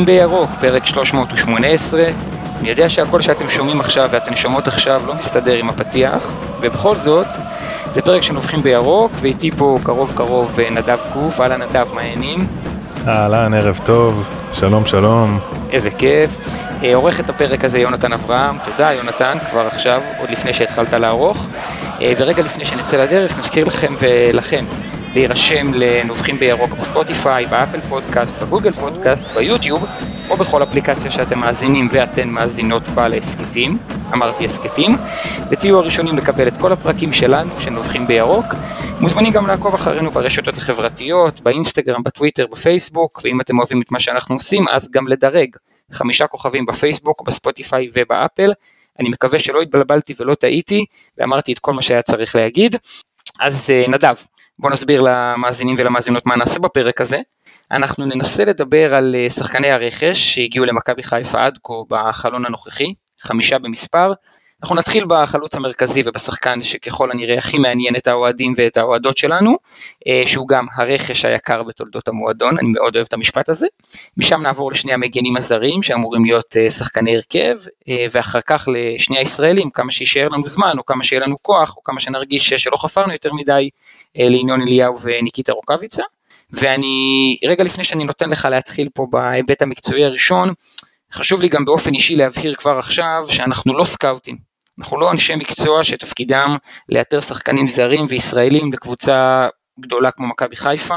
נובחים בירוק, פרק 318. אני יודע שהכל שאתם שומעים עכשיו ואתן שומעות עכשיו לא מסתדר עם הפתיח, ובכל זאת, זה פרק שנובחים בירוק, ואיתי פה קרוב קרוב אה, נדב קוף, אהלן נדב, מה העניינים? אהלן, ערב טוב, שלום שלום. איזה כיף. אה, עורך את הפרק הזה יונתן אברהם, תודה יונתן, כבר עכשיו, עוד לפני שהתחלת לערוך. אה, ורגע לפני שנצא לדרך, נזכיר לכם ולכם להירשם לנובחים בירוק בספוטיפיי, באפל פודקאסט, בגוגל פודקאסט, ביוטיוב, או בכל אפליקציה שאתם מאזינים ואתן מאזינות בה להסכתים, אמרתי הסכתים, ותהיו הראשונים לקבל את כל הפרקים שלנו, שנובחים בירוק. מוזמנים גם לעקוב אחרינו ברשתות החברתיות, באינסטגרם, בטוויטר, בפייסבוק, ואם אתם אוהבים את מה שאנחנו עושים, אז גם לדרג חמישה כוכבים בפייסבוק, בספוטיפיי ובאפל. אני מקווה שלא התבלבלתי ולא טעיתי, ואמרתי את כל מה שהיה צריך להגיד. אז אה, נדב, בוא נסביר למאזינים ולמאזינות מה נעשה בפרק הזה. אנחנו ננסה לדבר על אה, שחקני הרכש שהגיעו למכבי חיפה עד כה בחלון הנוכחי, חמישה במספר. אנחנו נתחיל בחלוץ המרכזי ובשחקן שככל הנראה הכי מעניין את האוהדים ואת האוהדות שלנו, אה, שהוא גם הרכש היקר בתולדות המועדון, אני מאוד אוהב את המשפט הזה. משם נעבור לשני המגנים הזרים שאמורים להיות אה, שחקני הרכב, ואחר כך לשני הישראלים, כמה שישאר לנו זמן, או כמה שיהיה לנו כוח, או כמה שנרגיש שלא חפרנו יותר מדי, לינון אליהו וניקיטה רוקאביצה. ואני, רגע לפני שאני נותן לך להתחיל פה בהיבט המקצועי הראשון, חשוב לי גם באופן אישי להבהיר כבר עכשיו שאנחנו לא סקאוטים, אנחנו לא אנשי מקצוע שתפקידם לאתר שחקנים זרים וישראלים לקבוצה גדולה כמו מכבי חיפה.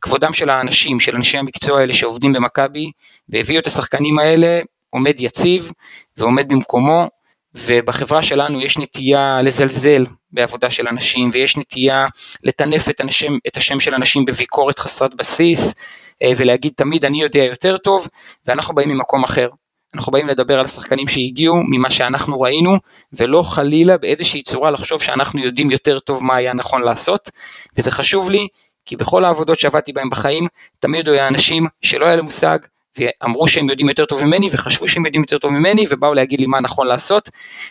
כבודם של האנשים, של אנשי המקצוע האלה שעובדים במכבי והביאו את השחקנים האלה עומד יציב ועומד במקומו ובחברה שלנו יש נטייה לזלזל בעבודה של אנשים ויש נטייה לטנף את, אנשים, את השם של אנשים בביקורת חסרת בסיס אה, ולהגיד תמיד אני יודע יותר טוב ואנחנו באים ממקום אחר. אנחנו באים לדבר על השחקנים שהגיעו ממה שאנחנו ראינו ולא חלילה באיזושהי צורה לחשוב שאנחנו יודעים יותר טוב מה היה נכון לעשות וזה חשוב לי כי בכל העבודות שעבדתי בהם בחיים תמיד היו אנשים שלא היה להם מושג ואמרו שהם יודעים יותר טוב ממני וחשבו שהם יודעים יותר טוב ממני ובאו להגיד לי מה נכון לעשות.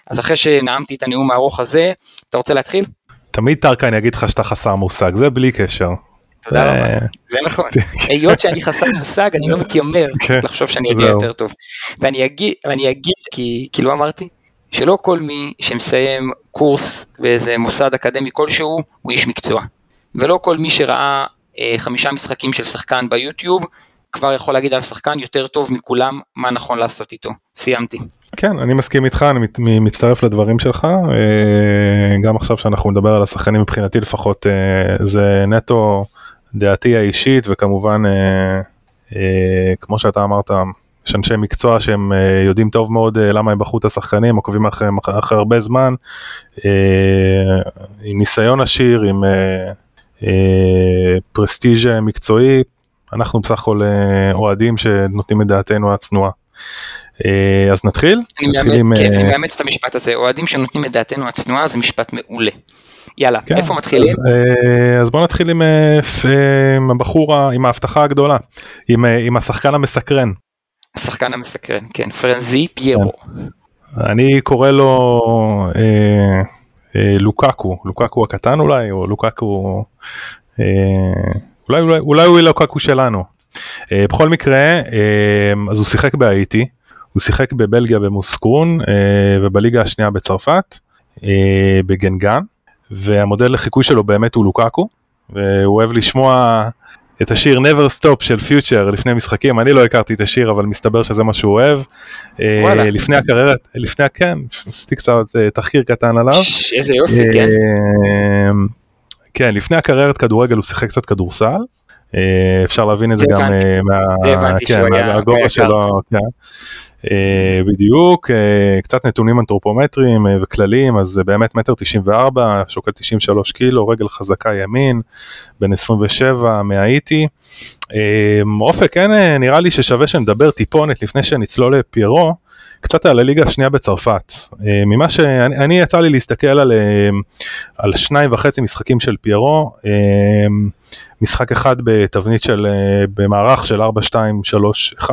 אז אחרי שנאמתי את הנאום הארוך הזה, אתה רוצה להתחיל? תמיד טרקה אני אגיד לך שאתה חסר מושג, זה בלי קשר. תודה רבה, זה נכון. היות שאני חסר מושג, אני לא מתיימר כן. לחשוב שאני אגיע יותר טוב. ואני אגיד, כי, לא אמרתי, שלא כל מי שמסיים קורס באיזה מוסד אקדמי כלשהו, הוא איש מקצוע. ולא כל מי שראה אה, חמישה משחקים של שחקן ביוטיוב, כבר יכול להגיד על השחקן יותר טוב מכולם מה נכון לעשות איתו. סיימתי. כן, אני מסכים איתך, אני מצטרף לדברים שלך. אה, גם עכשיו שאנחנו נדבר על השחקנים מבחינתי לפחות, אה, זה נטו דעתי האישית, וכמובן, אה, כמו שאתה אמרת, יש אנשי מקצוע שהם יודעים טוב מאוד למה הם בחרו את השחקנים, עוקבים אחריהם אחרי, הרבה זמן, עם ניסיון עשיר, עם פרסטיג' מקצועי, אנחנו בסך הכל אה, אוהדים שנותנים את דעתנו הצנועה. אה, אז נתחיל? אני מאמץ, כן, אה, מאמץ את המשפט הזה, אוהדים שנותנים את דעתנו הצנועה זה משפט מעולה. יאללה, כן, איפה מתחילים? אז, אז בוא נתחיל עם, עם הבחור, עם ההבטחה הגדולה, עם, עם השחקן המסקרן. השחקן המסקרן, כן, פרנזי פיירו. כן. אני קורא לו אה, אה, לוקקו, לוקקו הקטן אולי, או לוקקו... אה, אולי, אולי, אולי הוא לוקקו שלנו. Uh, בכל מקרה, uh, אז הוא שיחק בהאיטי, הוא שיחק בבלגיה במוסקרון uh, ובליגה השנייה בצרפת, uh, בגנגן, והמודל לחיקוי שלו באמת הוא לוקקו, והוא אוהב לשמוע את השיר never stop של פיוטר לפני משחקים, אני לא הכרתי את השיר אבל מסתבר שזה מה שהוא אוהב. וואלה. לפני הקריירת, לפני, כן, עשיתי קצת תחקיר קטן עליו. איזה יופי, כן. כן, לפני הקריירת כדורגל הוא שיחק קצת כדורסל. אה, אפשר להבין את זה גם אה, כן, מהגובה שלו, כן. אה, בדיוק, קצת נתונים אנתרופומטריים וכלליים, אז באמת מטר 94, שוקל 93 קילו, רגל חזקה ימין, בן 27 מהאיטי. אופק, כן, נראה לי ששווה שנדבר טיפונת לפני שנצלול לפיירו. קצת על הליגה השנייה בצרפת. אה, ממה שאני יצא לי להסתכל על, אה, על שניים וחצי משחקים של פיירו, אה, משחק אחד בתבנית של, במערך של 4-2-3-1,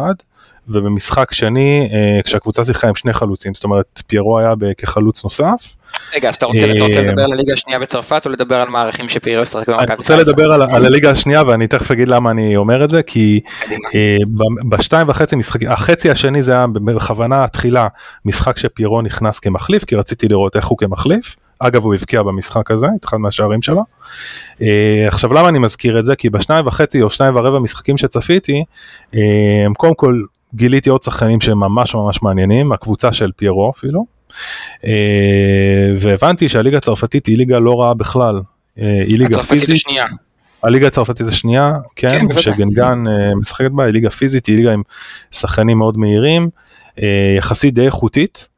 ובמשחק שני כשהקבוצה שיחקה עם שני חלוצים, זאת אומרת פיירו היה כחלוץ נוסף. רגע, אז אתה רוצה, רוצה לדבר על הליגה השנייה בצרפת או לדבר על מערכים שפיירו ישחק במכבי אני רוצה לדבר על, הליגה השנייה ואני תכף אגיד למה אני אומר את זה, כי בשתיים וחצי משחקים, החצי השני זה היה בכוונה תחילה משחק שפיירו נכנס כמחליף, כי רציתי לראות איך הוא כמחליף. אגב הוא הבקיע במשחק הזה, את אחד מהשערים שלו. Uh, עכשיו למה אני מזכיר את זה? כי בשניים וחצי או שניים ורבע משחקים שצפיתי, uh, קודם כל גיליתי עוד שחקנים שהם ממש ממש מעניינים, הקבוצה של פיירו אפילו, uh, והבנתי שהליגה הצרפתית היא ליגה לא רעה בכלל, uh, היא ליגה פיזית. השנייה. הליגה הצרפתית השנייה, כן, כן שגנגן uh, משחקת בה, היא ליגה פיזית, היא ליגה עם שחקנים מאוד מהירים, יחסית די איכותית,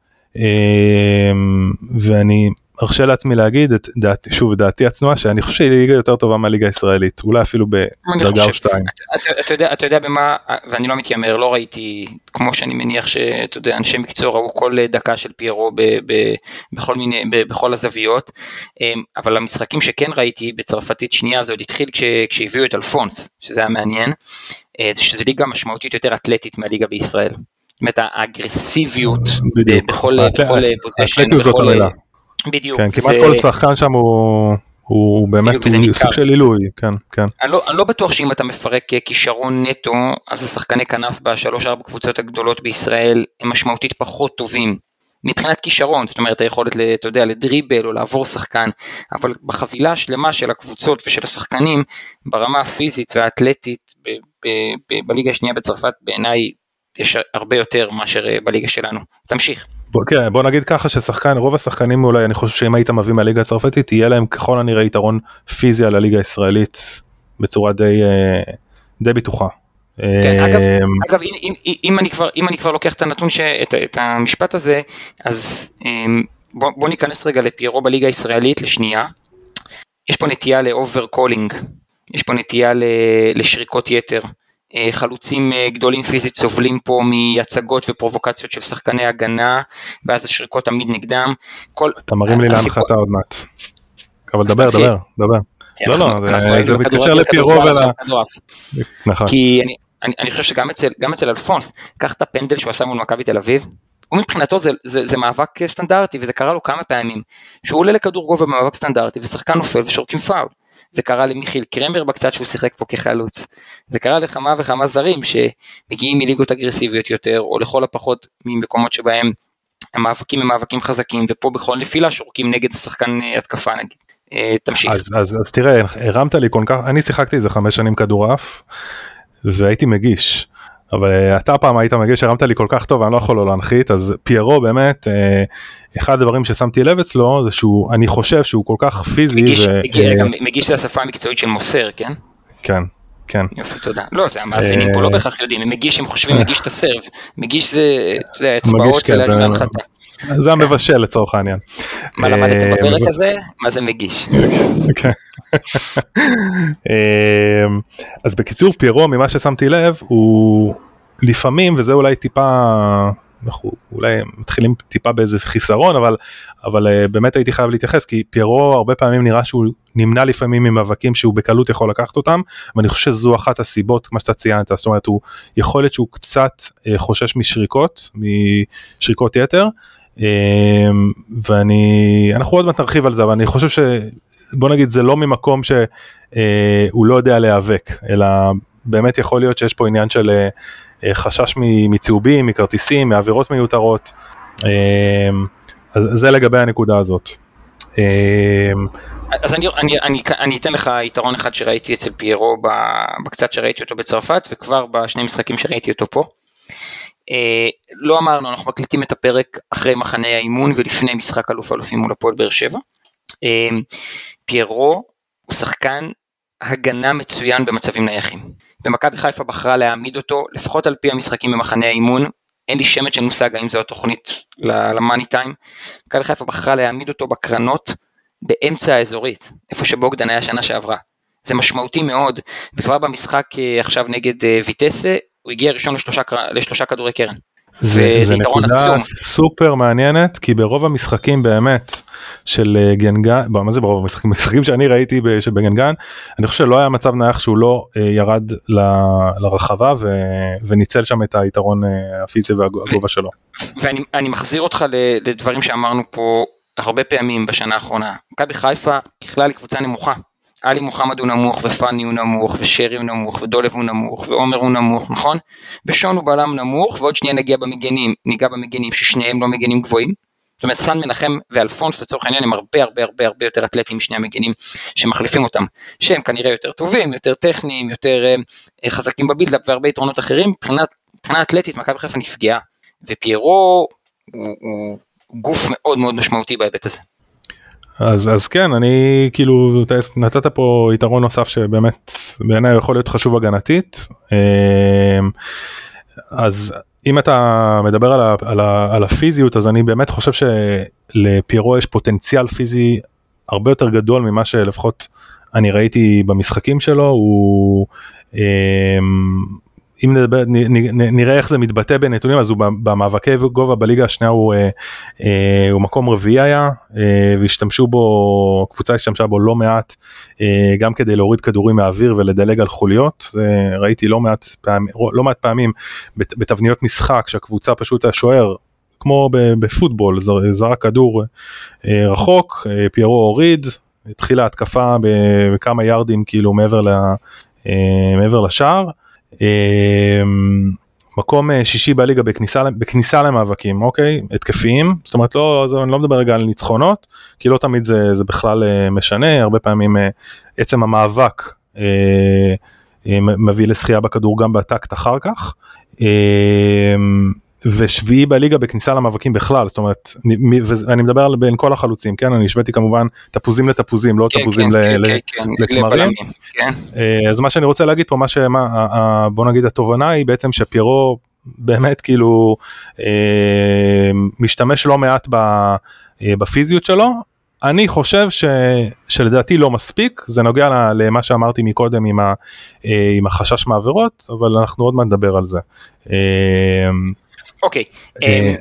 ואני ארשה לעצמי להגיד את דעתי, שוב דעתי הצנועה שאני חושב שהיא ליגה יותר טובה מהליגה הישראלית אולי אפילו בדרגה או שתיים. אתה, אתה, יודע, אתה יודע במה ואני לא מתיימר לא ראיתי כמו שאני מניח שאתה יודע אנשי מקצוע ראו כל דקה של פיירו ב, ב, בכל מיני ב, בכל הזוויות אמ, אבל המשחקים שכן ראיתי בצרפתית שנייה זה עוד התחיל כש, כשהביאו את אלפונס שזה היה מעניין אה, שזה ליגה משמעותית יותר אתלטית מהליגה בישראל. זאת אומרת האגרסיביות בכל פוזיישן. בדיוק. כן, כמעט כל שחקן שם הוא... הוא באמת הוא סוג של עילוי, כן, כן. אני לא, אני לא בטוח שאם אתה מפרק כישרון נטו, אז השחקני כנף בשלוש ארבע קבוצות הגדולות בישראל הם משמעותית פחות טובים. מבחינת כישרון, זאת אומרת היכולת, אתה יודע, לדריבל או לעבור שחקן, אבל בחבילה השלמה של הקבוצות ושל השחקנים, ברמה הפיזית והאתלטית בליגה השנייה בצרפת, בעיניי יש הרבה יותר מאשר אה, בליגה שלנו. תמשיך. בוא, כן, בוא נגיד ככה ששחקן, רוב השחקנים אולי, אני חושב שאם היית מביא מהליגה הצרפתית, יהיה להם ככל הנראה יתרון פיזי על הליגה הישראלית בצורה די, אה, די בטוחה. כן, אגב, אה, אגב אם, אם, אם, אני כבר, אם אני כבר לוקח את הנתון, ש, את, את המשפט הזה, אז בוא, בוא ניכנס רגע לפיירו בליגה הישראלית לשנייה. יש פה נטייה ל over calling, יש פה נטייה לשריקות יתר. אה, חלוצים אה, גדולים פיזית סובלים פה מהצגות ופרובוקציות של שחקני הגנה, ואז השריקות תמיד נגדם. כל... אתה מרים לי להנחתה עוד מעט. אבל דבר, דבר, דבר. כן, לא, לא, זה מתקשר לפיירו ול... נכון. כי אני חושב שגם אצל אלפונס, קח את הפנדל שהוא עשה מול מכבי תל אביב, הוא מבחינתו זה, זה, זה מאבק סטנדרטי וזה קרה לו כמה פעמים שהוא עולה לכדור גובה במאבק סטנדרטי ושחקן נופל ושורקים פאול. זה קרה למיכיל קרמר בקצת שהוא שיחק פה כחלוץ, זה קרה לכמה וכמה זרים שמגיעים מליגות אגרסיביות יותר, או לכל הפחות ממקומות שבהם המאבקים הם מאבקים חזקים, ופה בכל נפילה שורקים נגד השחקן אה, התקפה נגיד. אה, תמשיך. אז, אז, אז תראה, הרמת לי כל כך, אני שיחקתי איזה חמש שנים כדורעף, והייתי מגיש. אבל אה, אתה פעם היית מגיש, הרמת לי כל כך טוב, אני לא יכול לא להנחית, אז פיירו באמת, אה, אחד הדברים ששמתי לב אצלו זה שהוא, אני חושב שהוא כל כך פיזי. מגיש, ו... מגיע, אה, מגיש זה השפה המקצועית של מוסר, כן? כן. כן. יופי, תודה. לא, זה המאזינים פה לא בהכרח יודעים, הם מגיש, הם חושבים מגיש את הסרב, מגיש זה, אתה יודע, אצבעות של ההנחתה. זה המבשל לצורך העניין. מה למדתם בפרק הזה? מה זה מגיש? כן. אמ, אז בקיצור פיירו ממה ששמתי לב הוא לפעמים וזה אולי טיפה אנחנו אולי מתחילים טיפה באיזה חיסרון אבל אבל uh, באמת הייתי חייב להתייחס כי פיירו הרבה פעמים נראה שהוא נמנע לפעמים ממאבקים שהוא בקלות יכול לקחת אותם ואני חושב שזו אחת הסיבות מה שאתה ציינת זאת אומרת הוא יכול להיות שהוא קצת חושש משריקות משריקות יתר ואני אנחנו עוד מעט נרחיב על זה אבל אני חושב ש... בוא נגיד זה לא ממקום שהוא אה, לא יודע להיאבק, אלא באמת יכול להיות שיש פה עניין של אה, חשש מצהובים, מכרטיסים, מעבירות מיותרות, אז זה לגבי הנקודה הזאת. אז אני, אני, אני, אני אתן לך יתרון אחד שראיתי אצל פיירו בקצת שראיתי אותו בצרפת וכבר בשני משחקים שראיתי אותו פה. לא אמרנו אנחנו מקליטים את הפרק אחרי מחנה האימון ולפני משחק אלוף אלופים מול הפועל באר שבע. פיירו הוא שחקן הגנה מצוין במצבים נייחים. ומכבי חיפה בחרה להעמיד אותו, לפחות על פי המשחקים במחנה האימון, אין לי שמץ של מושג האם זו התוכנית למאני טיים. מכבי חיפה בחרה להעמיד אותו בקרנות באמצע האזורית, איפה שבוגדן היה שנה שעברה. זה משמעותי מאוד, וכבר במשחק אה, עכשיו נגד ויטסה, הוא הגיע ראשון לשלושה, לשלושה כדורי קרן. זה, זה נקודה עצום. סופר מעניינת כי ברוב המשחקים באמת של אה, גנגן, מה זה ברוב המשחקים? המשחקים שאני ראיתי בגנגן, אני חושב שלא היה מצב נייח שהוא לא אה, ירד ל, לרחבה ו, וניצל שם את היתרון אה, הפיזי והגובה שלו. ואני מחזיר אותך לדברים שאמרנו פה הרבה פעמים בשנה האחרונה. מכבי חיפה ככלל היא קבוצה נמוכה. עלי מוחמד הוא נמוך, ופאני הוא נמוך, ושרי הוא נמוך, ודולב הוא נמוך, ועומר הוא נמוך, נכון? ושון הוא בלם נמוך, ועוד שנייה נגיע במגנים, ניגע במגנים ששניהם לא מגנים גבוהים. זאת אומרת סן מנחם ואלפונס לצורך העניין הם הרבה הרבה הרבה הרבה יותר אתלטים משני המגנים שמחליפים אותם שהם כנראה יותר טובים יותר טכניים יותר אה, חזקים בבילדאפ והרבה יתרונות אחרים מבחינה אתלטית מכבי חיפה נפגעה ופיירו הוא, הוא גוף מאוד מאוד משמעותי בהיבט הזה. אז אז כן אני כאילו נתת פה יתרון נוסף שבאמת בעיניי יכול להיות חשוב הגנתית. אמ, אז אם אתה מדבר על, ה, על, ה, על הפיזיות אז אני באמת חושב שלפיירו יש פוטנציאל פיזי הרבה יותר גדול ממה שלפחות אני ראיתי במשחקים שלו. הוא אמ, אם נדבר, נראה איך זה מתבטא בנתונים אז הוא במאבקי גובה בליגה השנייה הוא, אה, אה, הוא מקום רביעי היה אה, והשתמשו בו, קבוצה השתמשה בו לא מעט גם כדי להוריד כדורים מהאוויר ולדלג על חוליות, ראיתי לא מעט, פעמים, לא מעט פעמים בתבניות משחק שהקבוצה פשוט השוער כמו בפוטבול זרק כדור רחוק, פיירו הוריד, התחילה התקפה בכמה יארדים כאילו מעבר, ל, מעבר לשער. אמ, מקום אה, שישי בליגה בכניסה, בכניסה למאבקים, אוקיי? התקפיים, זאת אומרת לא, זה, אני לא מדבר רגע על ניצחונות, כי לא תמיד זה, זה בכלל אה, משנה, הרבה פעמים אה, עצם המאבק מביא לזכייה בכדור גם בטקט אחר כך. ושביעי בליגה בכניסה למאבקים בכלל זאת אומרת אני מדבר על בין כל החלוצים כן? אני השוויתי כמובן תפוזים לתפוזים לא כן, תפוזים כן, כן, לתמרים. אה, אז מה שאני רוצה להגיד פה מה שמה בוא נגיד התובנה היא בעצם שפיירו באמת כאילו אה, משתמש לא מעט אה, בפיזיות שלו. אני חושב ש, שלדעתי לא מספיק, זה נוגע למה שאמרתי מקודם עם, ה, עם החשש מעבירות, אבל אנחנו עוד מעט נדבר על זה. אוקיי, אה, אמ,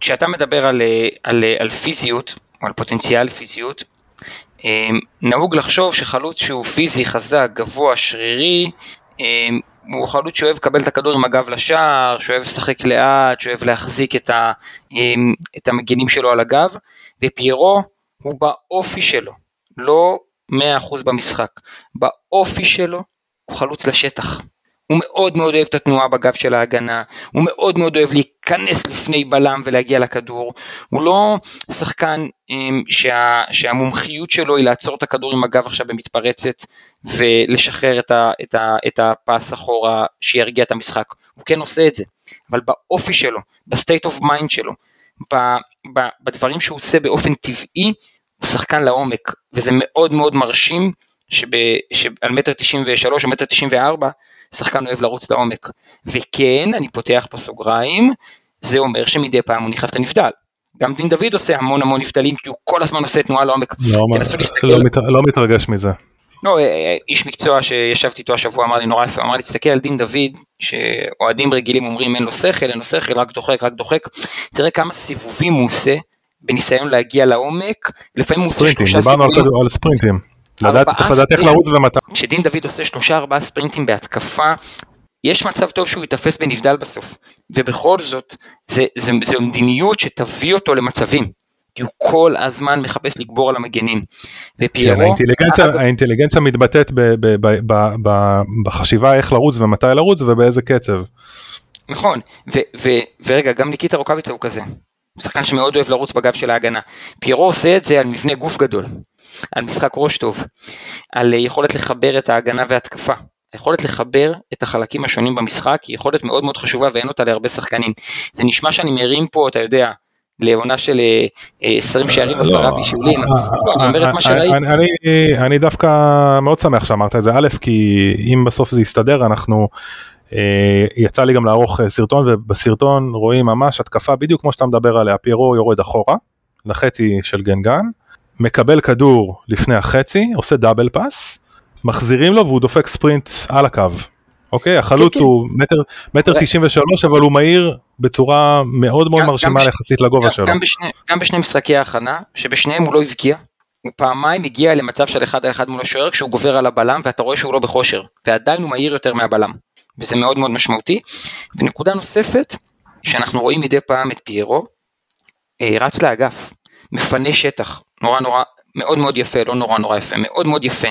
כשאתה מדבר על, אה, על, אה, על פיזיות, או על פוטנציאל פיזיות, נהוג לחשוב שחלוץ שהוא פיזי, חזק, גבוה, שרירי, הוא חלוץ שאוהב לקבל את הכדור עם הגב לשער, שאוהב לשחק לאט, שאוהב להחזיק את, ה, את המגינים שלו על הגב, ופיירו הוא באופי שלו, לא 100% במשחק, באופי שלו הוא חלוץ לשטח. הוא מאוד מאוד אוהב את התנועה בגב של ההגנה, הוא מאוד מאוד אוהב להיכנס לפני בלם ולהגיע לכדור, הוא לא שחקן אמ, שה, שהמומחיות שלו היא לעצור את הכדור עם הגב עכשיו במתפרצת ולשחרר את, ה, את, ה, את ה pass אחורה שירגיע את המשחק, הוא כן עושה את זה, אבל באופי שלו, ב state of mind שלו, ב, ב, בדברים שהוא עושה באופן טבעי, הוא שחקן לעומק, וזה מאוד מאוד מרשים שב, שעל מטר תשעים ושלוש או מטר תשעים וארבע, שחקן אוהב לרוץ לעומק. וכן, אני פותח פה סוגריים, זה אומר שמדי פעם הוא נכנס לנבדל. גם דין דוד עושה המון המון נבדלים כי הוא כל הזמן עושה תנועה לעומק. לא, לא, מת, לא מתרגש מזה. לא, אה, אה, איש מקצוע שישבתי איתו השבוע אמר לי נורא יפה, אמר לי תסתכל על דין דוד, שאוהדים רגילים אומרים אין לו שכל, אין לו שכל, רק דוחק, רק דוחק, תראה כמה סיבובים הוא עושה בניסיון להגיע לעומק, לפעמים הוא עושה שלושה סיבובים. דיברנו על ספרינטים. לדעת, צריך לדעת איך לרוץ ומתי. כשדין דוד עושה שלושה ארבעה ספרינטים בהתקפה, יש מצב טוב שהוא ייתפס בנבדל בסוף, ובכל זאת, זה, זה, זה מדיניות שתביא אותו למצבים. כי הוא כל הזמן מחפש לגבור על המגנים. ופיירו... כן, האינטליגנציה, אגב... האינטליגנציה מתבטאת ב, ב, ב, ב, ב, בחשיבה איך לרוץ ומתי לרוץ ובאיזה קצב. נכון, ו, ו, ורגע, גם ניקיטה רוקאביצה הוא כזה. שחקן שמאוד אוהב לרוץ בגב של ההגנה. פיירו עושה את זה על מבנה גוף גדול. על משחק ראש טוב, על יכולת לחבר את ההגנה והתקפה. היכולת לחבר את החלקים השונים במשחק היא יכולת מאוד מאוד חשובה ואין אותה להרבה שחקנים. זה נשמע שאני מרים פה, אתה יודע, לעונה של 20 אה, שערים עשרה לא, בישולים, לא, אני אומר את מה שראיתי. אני דווקא מאוד שמח שאמרת את זה, א', כי אם בסוף זה יסתדר, אנחנו, אה, יצא לי גם לערוך אה, סרטון, ובסרטון רואים ממש התקפה בדיוק כמו שאתה מדבר עליה, פיירו יורד אחורה, לחצי של גנגן, מקבל כדור לפני החצי, עושה דאבל פאס, מחזירים לו והוא דופק ספרינט על הקו. אוקיי, החלוץ כן, כן. הוא מטר, מטר ר- 93, אבל הוא מהיר בצורה מאוד מאוד מרשימה יחסית לגובה גם, שלו. גם, בשני, גם בשני משחקי ההכנה, שבשניהם הוא לא הבקיע, הוא פעמיים הגיע למצב של אחד על אחד מול השוער כשהוא גובר על הבלם ואתה רואה שהוא לא בכושר, ועדיין הוא מהיר יותר מהבלם, וזה מאוד מאוד משמעותי. ונקודה נוספת, שאנחנו רואים מדי פעם את פיירו, אה, רץ לאגף, מפנה שטח, נורא נורא, מאוד מאוד יפה, לא נורא נורא יפה, מאוד מאוד יפה.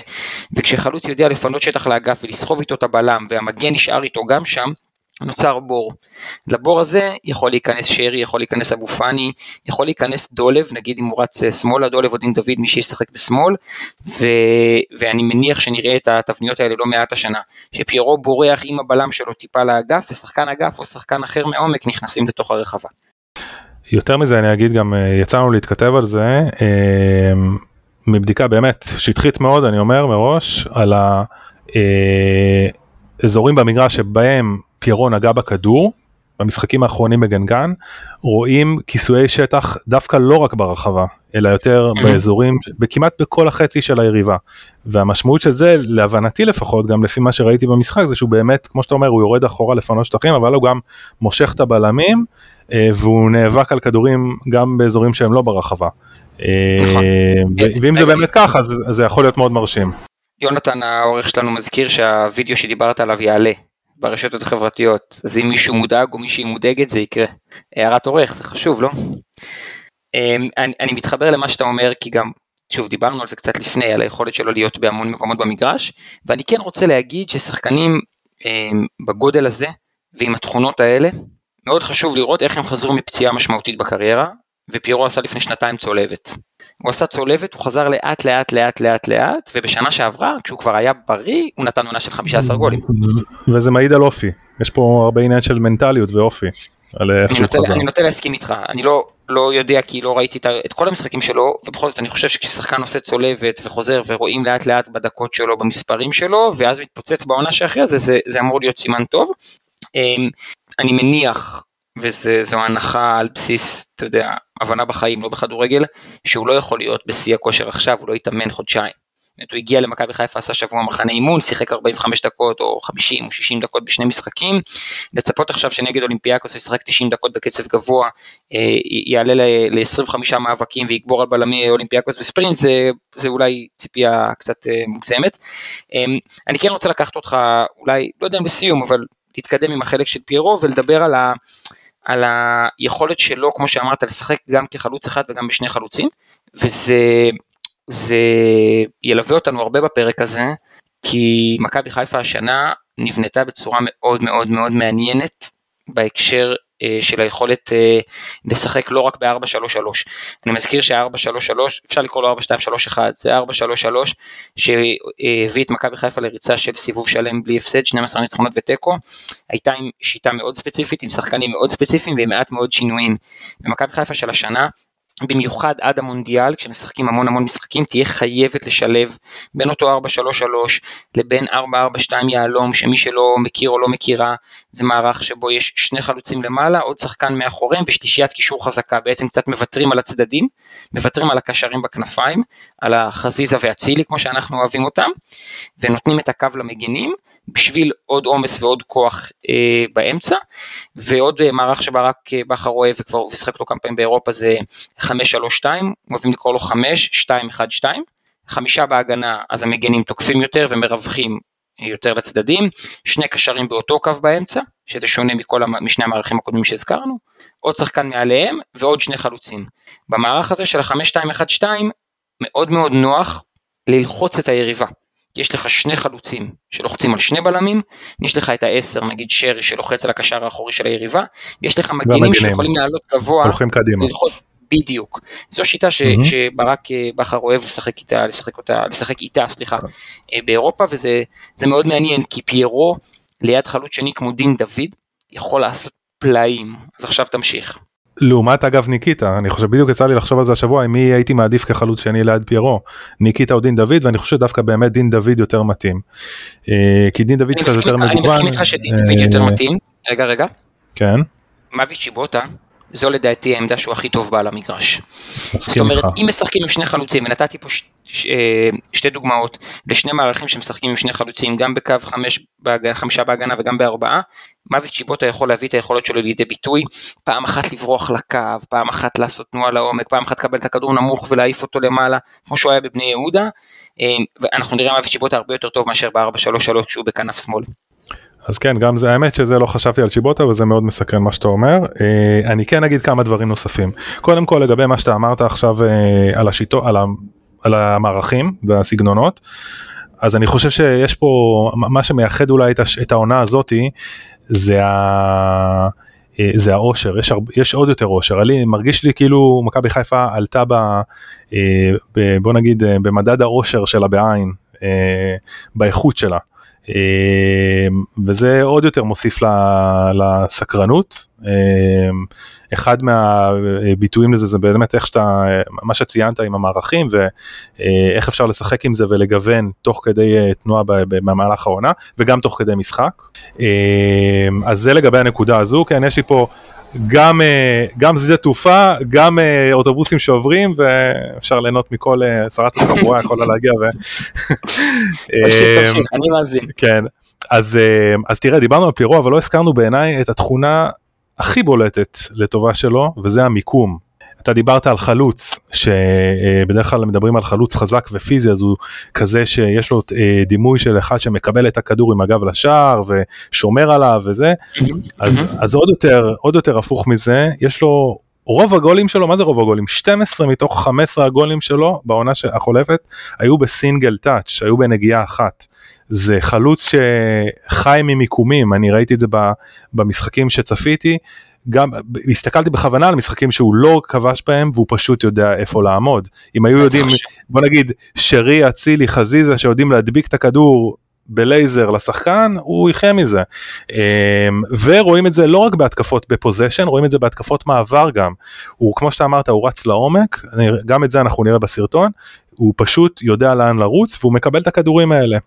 וכשחלוץ יודע לפנות שטח לאגף ולסחוב איתו את הבלם, והמגן נשאר איתו גם שם, נוצר בור. לבור הזה יכול להיכנס שרי, יכול להיכנס אבו פאני, יכול להיכנס דולב, נגיד אם הוא רץ אה, שמאלה, דולב או דין דוד, מי שישחק בשמאל, ו... ואני מניח שנראה את התבניות האלה לא מעט השנה, שפיירו בורח עם הבלם שלו טיפה לאגף, ושחקן אגף או שחקן אחר מעומק נכנסים לתוך הרחבה. יותר מזה אני אגיד גם אה, יצאנו להתכתב על זה אה, מבדיקה באמת שטחית מאוד אני אומר מראש על האזורים במגרש שבהם פיירו נגע בכדור במשחקים האחרונים בגנגן רואים כיסויי שטח דווקא לא רק ברחבה אלא יותר. באזורים בכמעט בכל החצי של היריבה והמשמעות של זה להבנתי לפחות גם לפי מה שראיתי במשחק זה שהוא באמת כמו שאתה אומר הוא יורד אחורה לפנות שטחים אבל הוא גם מושך את הבלמים אה, והוא נאבק על כדורים גם באזורים שהם לא ברחבה. אה, נכון. ו- ואם זה באמת ככה אז זה יכול להיות מאוד מרשים. יונתן העורך שלנו מזכיר שהווידאו שדיברת עליו יעלה ברשתות החברתיות, אז אם מישהו מודאג או מישהי מודאגת זה יקרה. הערת עורך, זה חשוב, לא? אמ, אני, אני מתחבר למה שאתה אומר, כי גם, שוב, דיברנו על זה קצת לפני, על היכולת שלו להיות בהמון מקומות במגרש, ואני כן רוצה להגיד ששחקנים אמ, בגודל הזה ועם התכונות האלה, מאוד חשוב לראות איך הם חזרו מפציעה משמעותית בקריירה, ופיירו עשה לפני שנתיים צולבת. הוא עשה צולבת, הוא חזר לאט לאט לאט לאט לאט, ובשנה שעברה, כשהוא כבר היה בריא, הוא נתן עונה של 15 גולים. וזה מעיד על אופי יש פה הרבה עניין של מנטליות ואופי. אני נוטה. אני נוטה להסכים איתך, אני לא, לא יודע כי לא ראיתי את כל המשחקים שלו, ובכל זאת אני חושב שכששחקן עושה צולבת וחוזר ורואים לאט לאט בדקות שלו, במספרים שלו, ואז מתפוצץ בעונה שאחרי זה, זה, זה אמור להיות סימן טוב. אמ, אני מניח, וזו הנחה על בסיס, אתה יודע, הבנה בחיים, לא בכדורגל, שהוא לא יכול להיות בשיא הכושר עכשיו, הוא לא יתאמן חודשיים. הוא הגיע למכבי חיפה, עשה שבוע מחנה אימון, שיחק 45 דקות או 50 או 60 דקות בשני משחקים. לצפות עכשיו שנגד אולימפיאקוס ישחק 90 דקות בקצב גבוה, אה, יעלה ל-25 מאבקים ויגבור על בלמי אולימפיאקוס בספרינט, זה, זה אולי ציפייה קצת אה, מוגזמת. אה, אני כן רוצה לקחת אותך, אולי, לא יודע אם לסיום, אבל להתקדם עם החלק של פיירו ולדבר על, ה, על היכולת שלו, כמו שאמרת, לשחק גם כחלוץ אחד וגם בשני חלוצים, וזה זה ילווה אותנו הרבה בפרק הזה, כי מכבי חיפה השנה נבנתה בצורה מאוד מאוד מאוד מעניינת בהקשר של היכולת אה, לשחק לא רק ב-4-3-3. אני מזכיר שה-4-3-3, אפשר לקרוא לו 4-2-3-1, זה 4-3-3 שהביא את מכבי חיפה לריצה של סיבוב שלם בלי הפסד, 12 ניצחונות ותיקו, הייתה עם שיטה מאוד ספציפית, עם שחקנים מאוד ספציפיים ועם מעט מאוד שינויים. ומכבי חיפה של השנה במיוחד עד המונדיאל, כשמשחקים המון המון משחקים, תהיה חייבת לשלב בין אותו 4-3-3 לבין 4-4-2 יהלום, שמי שלא מכיר או לא מכירה, זה מערך שבו יש שני חלוצים למעלה, עוד שחקן מאחוריהם ושלישיית קישור חזקה, בעצם קצת מוותרים על הצדדים, מוותרים על הקשרים בכנפיים, על החזיזה ואצילי כמו שאנחנו אוהבים אותם, ונותנים את הקו למגינים. בשביל עוד עומס ועוד כוח אה, באמצע, ועוד אה, מערך שברק אה, בכר אוהב וכבר הוא שיחק אותו כמה פעמים באירופה זה 5-3-2, אוהבים לקרוא לו 5-2-1-2, חמישה בהגנה אז המגנים תוקפים יותר ומרווחים יותר לצדדים, שני קשרים באותו קו באמצע, שזה שונה מכל. משני המערכים הקודמים שהזכרנו, עוד שחקן מעליהם ועוד שני חלוצים. במערך הזה של ה-5-2-1-2 מאוד מאוד נוח ללחוץ את היריבה. יש לך שני חלוצים שלוחצים על שני בלמים, יש לך את העשר נגיד שרי שלוחץ על הקשר האחורי של היריבה, יש לך מגנים והמגנים. שיכולים לעלות גבוה, הולכים קדימה. ללחוץ, בדיוק. זו שיטה ש, מהמם. שברק אה, בכר אוהב לשחק איתה, לשחק אותה, לשחק איתה, סליחה, אה, באירופה, וזה זה מאוד מעניין, כי פיירו ליד חלוץ שני כמו דין דוד, יכול לעשות פלאים. אז עכשיו תמשיך. לעומת אגב ניקיטה אני חושב בדיוק יצא לי לחשוב על זה השבוע עם מי הייתי מעדיף כחלוץ שני ליד פיירו ניקיטה או דין דוד ואני חושב שדווקא באמת דין דוד יותר מתאים. אה, כי דין דוד קצת יותר איתך- אני מגוון. מסכים איתך שדין דוד יותר אה, מתאים. רגע, רגע. כן מאבי צ'יבוטה, זו לדעתי העמדה שהוא הכי טוב בה על המגרש. זאת אומרת. אם משחקים עם שני חלוצים, ונתתי פה ש- שתי דוגמאות לשני מערכים שמשחקים עם שני חלוצים גם בקו חמש, חמישה בהגנה וגם בארבעה. מוות צ'יבוטה יכול להביא את היכולות שלו לידי ביטוי, פעם אחת לברוח לקו, פעם אחת לעשות תנועה לעומק, פעם אחת לקבל את הכדור נמוך ולהעיף אותו למעלה, כמו שהוא היה בבני יהודה, ואנחנו נראה מוות צ'יבוטה הרבה יותר טוב מאשר ב-4-3-3 כשהוא בכנף שמאל. אז כן, גם זה האמת שזה לא חשבתי על צ'יבוטה וזה מאוד מסקרן מה שאתה אומר. אה, אני כן אגיד כמה דברים נוספים. קודם כל לגבי מה שאתה אמרת עכשיו אה, על השיטו, על, על המערכים והסגנונות. אז אני חושב שיש פה, מה שמייחד אולי את, את העונה הזאתי, זה. אה, זה האושר, יש, הרבה, יש עוד יותר אושר, אני מרגיש לי כאילו מכבי חיפה עלתה ב, ב, בוא נגיד במדד האושר שלה בעין, באיכות שלה. אמ, וזה עוד יותר מוסיף לסקרנות. אמ, אחד מהביטויים לזה זה באמת איך שאתה, מה שציינת עם המערכים ואיך אפשר לשחק עם זה ולגוון תוך כדי אה, תנועה במהלך העונה וגם תוך כדי משחק. אמ, אז זה לגבי הנקודה הזו, כן יש לי פה גם, אה, גם שדה תעופה, גם אה, אוטובוסים שעוברים, ואפשר ליהנות מכל, אה, שרת התחבורה יכולה להגיע ו... אני מאזין. כן, אז, אז תראה, דיברנו על פירו, אבל לא הזכרנו בעיניי את התכונה הכי בולטת לטובה שלו, וזה המיקום. אתה דיברת על חלוץ, שבדרך כלל מדברים על חלוץ חזק ופיזי, אז הוא כזה שיש לו אה, דימוי של אחד שמקבל את הכדור עם הגב לשער ושומר עליו וזה, אז, אז עוד יותר, עוד יותר הפוך מזה, יש לו רוב הגולים שלו, מה זה רוב הגולים? 12 מתוך 15 הגולים שלו בעונה החולפת היו בסינגל טאץ', היו בנגיעה אחת. זה חלוץ שחי ממיקומים, אני ראיתי את זה במשחקים שצפיתי, גם הסתכלתי בכוונה על משחקים שהוא לא כבש בהם והוא פשוט יודע איפה לעמוד. אם היו יודעים, בוא נגיד, שרי, אצילי, חזיזה שיודעים להדביק את הכדור בלייזר לשחקן, הוא יחיה מזה. אמ, ורואים את זה לא רק בהתקפות בפוזיישן, רואים את זה בהתקפות מעבר גם. הוא, כמו שאתה אמרת, הוא רץ לעומק, גם את זה אנחנו נראה בסרטון, הוא פשוט יודע לאן לרוץ והוא מקבל את הכדורים האלה.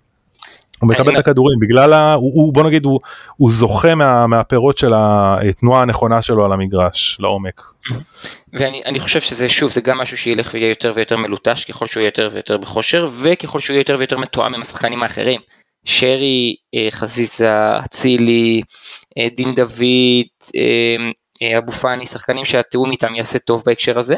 הוא מקבל את הכדורים בגלל, ה... הוא, הוא, בוא נגיד, הוא, הוא זוכה מה, מהפירות של התנועה הנכונה שלו על המגרש, לעומק. ואני חושב שזה שוב, זה גם משהו שילך ויהיה יותר ויותר מלוטש ככל שהוא יהיה יותר ויותר בכושר, וככל שהוא יהיה יותר ויותר מתואם עם השחקנים האחרים. שרי, אה, חזיזה, אצילי, אה, דין דוד, אה, אבו פאני, שחקנים שהתיאום איתם יעשה טוב בהקשר הזה.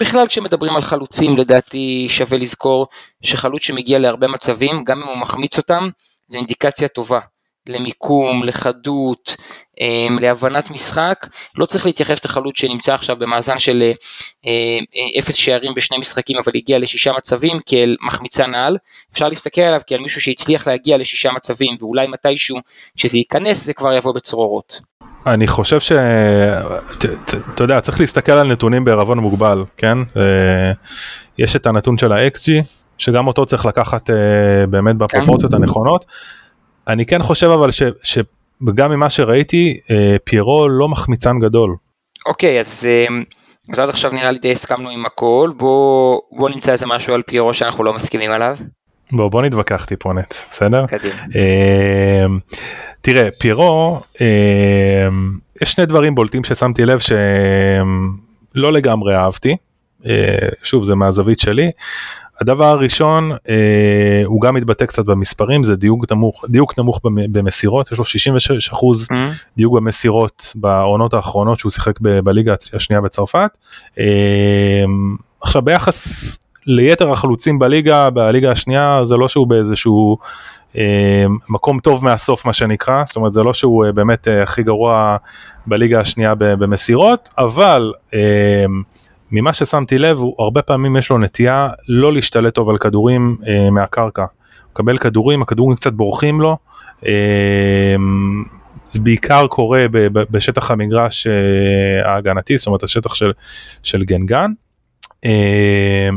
בכלל כשמדברים על חלוצים לדעתי שווה לזכור שחלוץ שמגיע להרבה מצבים גם אם הוא מחמיץ אותם זה אינדיקציה טובה למיקום, לחדות, אמ, להבנת משחק, לא צריך להתייחס לחלוץ שנמצא עכשיו במאזן של אה, אה, אפס שערים בשני משחקים אבל הגיע לשישה מצבים כאל מחמיצן על, אפשר להסתכל עליו כעל מישהו שהצליח להגיע לשישה מצבים ואולי מתישהו כשזה ייכנס זה כבר יבוא בצרורות. אני חושב שאתה יודע צריך להסתכל על נתונים בערבון מוגבל כן? אה, יש את הנתון של ה-XG שגם אותו צריך לקחת באמת בפרופורציות כן. הנכונות. אני כן חושב אבל ש, שגם ממה שראיתי אה, פיירו לא מחמיצן גדול. אוקיי אז, אה, אז עד עכשיו נראה לי די הסכמנו עם הכל בוא, בוא נמצא איזה משהו על פיירו שאנחנו לא מסכימים עליו. בוא בוא נתווכח טיפונת בסדר? קדימה. אה, תראה פיירו אה, יש שני דברים בולטים ששמתי לב שלא לגמרי אהבתי. אה, שוב זה מהזווית שלי. הדבר הראשון אה, הוא גם מתבטא קצת במספרים זה דיוק נמוך דיוק נמוך במסירות יש לו 66 אחוז mm-hmm. דיוק במסירות בעונות האחרונות שהוא שיחק ב- בליגה השנייה בצרפת. אה, עכשיו ביחס ליתר החלוצים בליגה בליגה השנייה זה לא שהוא באיזשהו אה, מקום טוב מהסוף מה שנקרא זאת אומרת זה לא שהוא אה, באמת אה, הכי גרוע בליגה השנייה במסירות אבל. אה, ממה ששמתי לב, הוא הרבה פעמים יש לו נטייה לא להשתלט טוב על כדורים אה, מהקרקע. הוא מקבל כדורים, הכדורים קצת בורחים לו. אה, זה בעיקר קורה ב, ב, בשטח המגרש אה, ההגנתי, זאת אומרת השטח של, של גנגן. אה,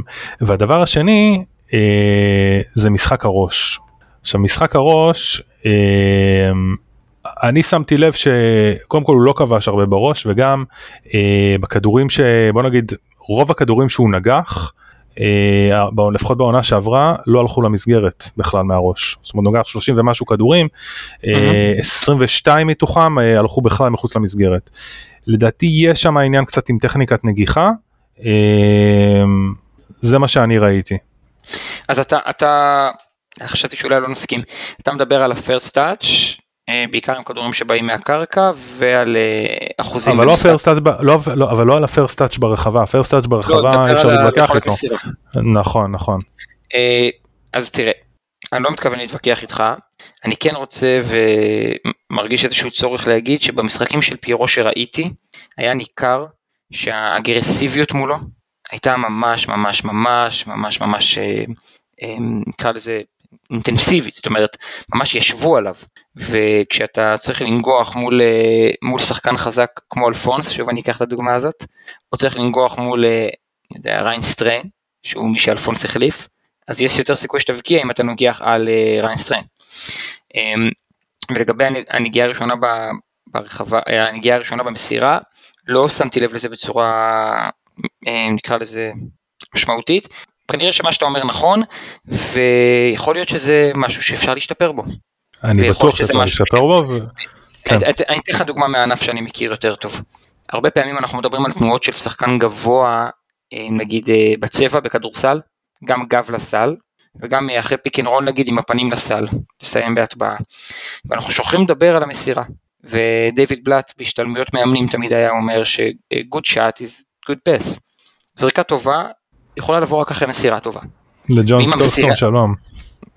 והדבר השני אה, זה משחק הראש. עכשיו משחק הראש, אה, אני שמתי לב שקודם כל הוא לא כבש הרבה בראש וגם אה, בכדורים שבוא נגיד רוב הכדורים שהוא נגח, אה, לפחות בעונה שעברה, לא הלכו למסגרת בכלל מהראש. זאת אומרת, נוגח 30 ומשהו כדורים, אה, 22 מתוכם אה, הלכו בכלל מחוץ למסגרת. לדעתי יש שם עניין קצת עם טכניקת נגיחה, אה, זה מה שאני ראיתי. אז אתה, אתה, חשבתי שאולי לא נסכים, אתה מדבר על touch, אה, בעיקר עם כדורים שבאים מהקרקע ועל אה, אחוזים אבל לא, במשחק. לא, לא, אבל לא על touch ברחבה, ה-first touch ברחבה לא, אפשר להתווכח איתו. נכון, נכון. אה, אז תראה, אני לא מתכוון להתווכח איתך, אני כן רוצה ומרגיש איזשהו צורך להגיד שבמשחקים של פיירו שראיתי, היה ניכר שהאגרסיביות מולו הייתה ממש ממש ממש ממש ממש נקרא לזה אינטנסיבית, זאת אומרת, ממש ישבו עליו, וכשאתה צריך לנגוח מול, אה, מול שחקן חזק כמו אלפונס, שוב אני אקח את הדוגמה הזאת, או צריך לנגוח מול, אה, יודע, ריין סטריין, שהוא מי שאלפונס החליף, אז יש יותר סיכוי שתבקיע אם אתה נוגח על אה, ריין סטריין. אמ, ולגבי הנגיעה הראשונה ברחבה, הנגיעה הראשונה במסירה, לא שמתי לב לזה בצורה, נקרא לזה, משמעותית, כנראה שמה שאתה אומר נכון, ויכול להיות שזה משהו שאפשר להשתפר בו. אני בטוח שאפשר להשתפר בו. כן. אני אתן לך דוגמה מהענף שאני מכיר יותר טוב. הרבה פעמים אנחנו מדברים על תנועות של שחקן גבוה, אה, נגיד אה, בצבע, בכדורסל, גם גב לסל, וגם אחרי pick and roll נגיד עם הפנים לסל, לסיים בהטבעה. ואנחנו שוכחים לדבר על המסירה. ודייוויד בלאט בהשתלמויות מאמנים תמיד היה אומר ש-good shot is good pass. זריקה טובה יכולה לבוא רק אחרי מסירה טובה. לג'ון סטוקטון שלום.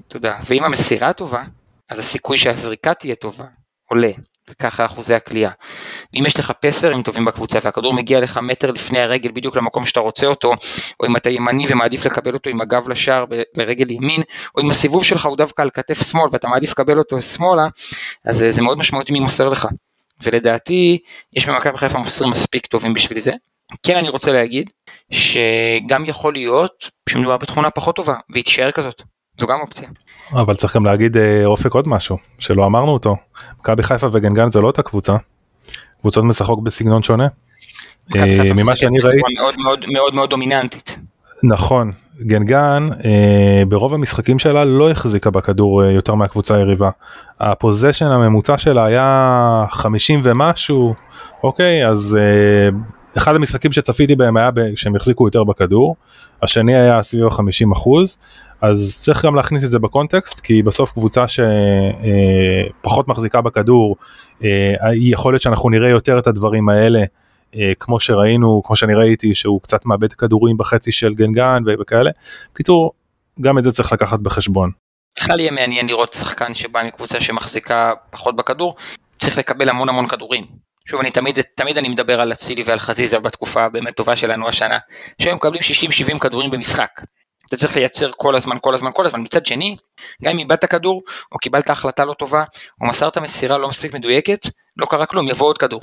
תודה. ואם המסירה טובה, אז הסיכוי שהזריקה תהיה טובה עולה, וככה אחוזי הקליעה. אם יש לך פסרים טובים בקבוצה והכדור מגיע לך מטר לפני הרגל בדיוק למקום שאתה רוצה אותו, או אם אתה ימני ומעדיף לקבל אותו עם הגב לשער לרגל ימין, או אם הסיבוב שלך הוא דווקא על כתף שמאל ואתה מעדיף לקבל אותו שמאלה, אז זה מאוד משמעותי מי מוסר לך. ולדעתי יש במכבי חיפה מוסרים מספיק טובים בשביל זה. כן אני רוצה להגיד שגם יכול להיות שמדובר בתכונה פחות טובה והיא תישאר כזאת. זו גם אופציה. אבל צריך גם להגיד אה, אופק עוד משהו שלא אמרנו אותו. מכבי חיפה וגנגן זה לא אותה קבוצה. קבוצות משחקות בסגנון שונה. אה, ממה שאני ראיתי. מאוד מאוד מאוד מאוד דומיננטית. נכון, גנגן אה, ברוב המשחקים שלה לא החזיקה בכדור אה, יותר מהקבוצה היריבה. הפוזיישן הממוצע שלה היה 50 ומשהו, אוקיי, אז אה, אחד המשחקים שצפיתי בהם היה שהם החזיקו יותר בכדור, השני היה סביב ה-50 אחוז, אז צריך גם להכניס את זה בקונטקסט, כי בסוף קבוצה שפחות מחזיקה בכדור, אה, יכול להיות שאנחנו נראה יותר את הדברים האלה, אה, כמו שראינו, כמו שאני ראיתי, שהוא קצת מאבד כדורים בחצי של גנגן וכאלה. בקיצור, גם את זה צריך לקחת בחשבון. בכלל יהיה מעניין לראות שחקן שבא מקבוצה שמחזיקה פחות בכדור, צריך לקבל המון המון כדורים. שוב, אני תמיד, תמיד אני מדבר על אצילי ועל חזיזה בתקופה הבאמת טובה שלנו השנה, שהם מקבלים 60-70 כדורים במשחק. אתה צריך לייצר כל הזמן, כל הזמן, כל הזמן. מצד שני, גם אם איבדת כדור, או קיבלת החלטה לא טובה, או מסרת מסירה לא מספיק מדויקת, לא קרה כלום, יבוא עוד כדור.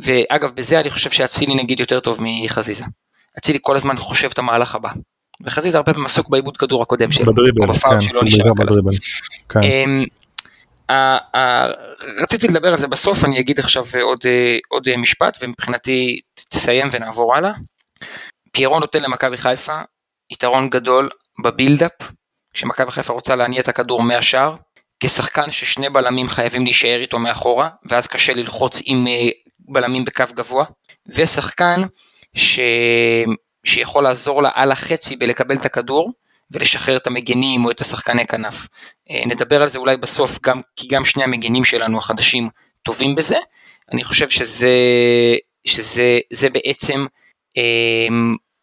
ואגב, בזה אני חושב שאצילי נגיד יותר טוב מחזיזה. אצילי כל הזמן חושב את המהלך הבא. וחזיזה הרבה פעמים עסוק בעיבוד כדור הקודם שלו. בדריבל, כן, כן. אמ, רציתי לדבר על זה בסוף, אני אגיד עכשיו עוד, עוד משפט ומבחינתי תסיים ונעבור הלאה. פיירון נותן למכבי חיפה יתרון גדול בבילדאפ, כשמכבי חיפה רוצה להניע את הכדור מהשאר, כשחקן ששני בלמים חייבים להישאר איתו מאחורה, ואז קשה ללחוץ עם אה, בלמים בקו גבוה, ושחקן ש... שיכול לעזור לה על החצי בלקבל את הכדור, ולשחרר את המגנים או את השחקני כנף. אה, נדבר על זה אולי בסוף, גם, כי גם שני המגנים שלנו החדשים טובים בזה. אני חושב שזה, שזה זה בעצם אה,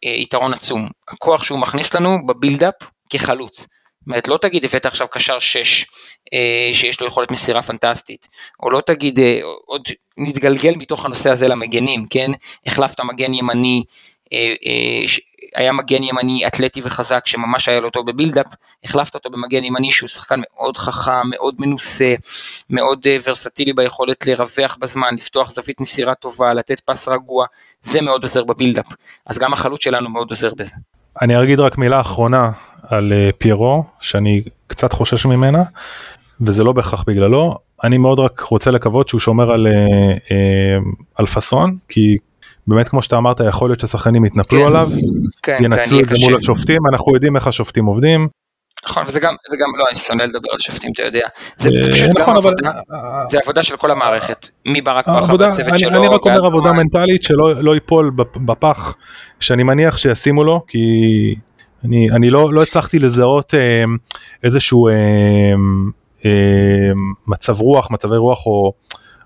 יתרון עצום. הכוח שהוא מכניס לנו בבילדאפ כחלוץ. זאת אומרת, לא תגיד הבאת עכשיו קשר 6 אה, שיש לו יכולת מסירה פנטסטית, או לא תגיד, אה, עוד נתגלגל מתוך הנושא הזה למגנים, כן? החלפת מגן ימני אה, אה, היה מגן ימני אתלטי וחזק שממש היה לו טוב בבילדאפ, החלפת אותו במגן ימני שהוא שחקן מאוד חכם, מאוד מנוסה, מאוד אה, ורסטילי ביכולת לרווח בזמן, לפתוח זווית מסירה טובה, לתת פס רגוע, זה מאוד עוזר בבילדאפ, אז גם החלוץ שלנו מאוד עוזר בזה. אני אגיד רק מילה אחרונה על פיירו, שאני קצת חושש ממנה, וזה לא בהכרח בגללו, אני מאוד רק רוצה לקוות שהוא שומר על, על פאסון, כי באמת כמו שאתה אמרת יכול להיות ששחקנים יתנפלו כן, עליו, כן, ינצלו כן, את זה מול השופטים, אנחנו יודעים איך השופטים עובדים. נכון וזה גם, זה גם, לא אני שונא לדבר על שופטים אתה יודע, זה, זה פשוט נכון, גם אבל... עבודה, זה עבודה של כל המערכת, מברק בכר והצוות שלו. אני רק אומר עבודה מנטלית שלא לא ייפול בפח שאני מניח שישימו לו, כי אני, אני לא, לא הצלחתי לזהות אה, איזשהו אה, אה, מצב רוח, מצבי רוח או,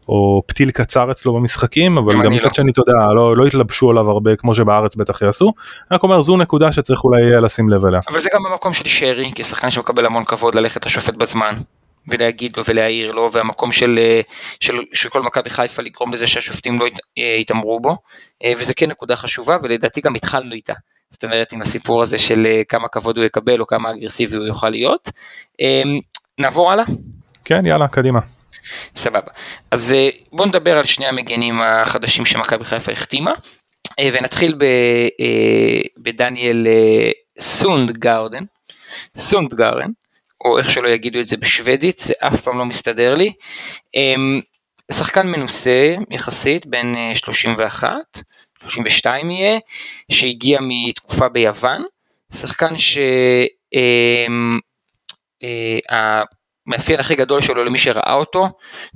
או פתיל קצר אצלו במשחקים, אבל גם מצד לא. שני, אתה יודע, לא, לא התלבשו עליו הרבה כמו שבארץ בטח יעשו. רק אומר, זו נקודה שצריך אולי לשים לב אליה. אבל זה גם במקום של שרי, כשחקן שמקבל המון כבוד ללכת לשופט בזמן. ולהגיד לו ולהעיר לו, והמקום של, של, של כל מכבי חיפה לגרום לזה שהשופטים לא יתעמרו בו, וזה כן נקודה חשובה, ולדעתי גם התחלנו איתה. זאת אומרת עם הסיפור הזה של אה, כמה כבוד הוא יקבל או כמה אגרסיבי הוא יוכל להיות. נעבור הלאה? כן יאללה קדימה. סבבה. אז אה, בואו נדבר על שני המגנים החדשים שמכבי חיפה החתימה אה, ונתחיל ב, בדניאל סונד גארדן. או איך שלא יגידו את זה בשוודית זה אף פעם לא מסתדר לי. אמ, שחקן מנוסה יחסית בן 31 32 יהיה, שהגיע מתקופה ביוון, שחקן שהמאפיין אה, הכי גדול שלו למי שראה אותו,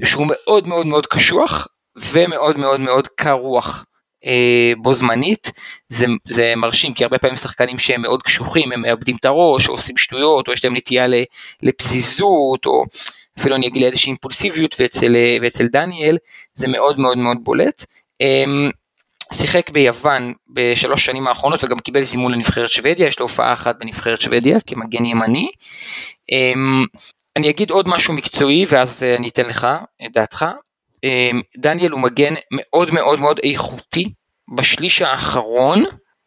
שהוא מאוד מאוד מאוד קשוח ומאוד מאוד מאוד קר רוח. אה, בו זמנית זה, זה מרשים כי הרבה פעמים שחקנים שהם מאוד קשוחים הם מאבדים את הראש או עושים שטויות או יש להם נטייה לפזיזות או אפילו אני אגיד לאיזושהי אימפולסיביות ואצל, ואצל דניאל זה מאוד מאוד מאוד בולט. אמ, שיחק ביוון בשלוש שנים האחרונות וגם קיבל זימון לנבחרת שוודיה, יש לו הופעה אחת בנבחרת שוודיה כמגן ימני. אני אגיד עוד משהו מקצועי ואז אה, אני אתן לך את דעתך. אמ, דניאל הוא מגן מאוד מאוד מאוד איכותי בשליש האחרון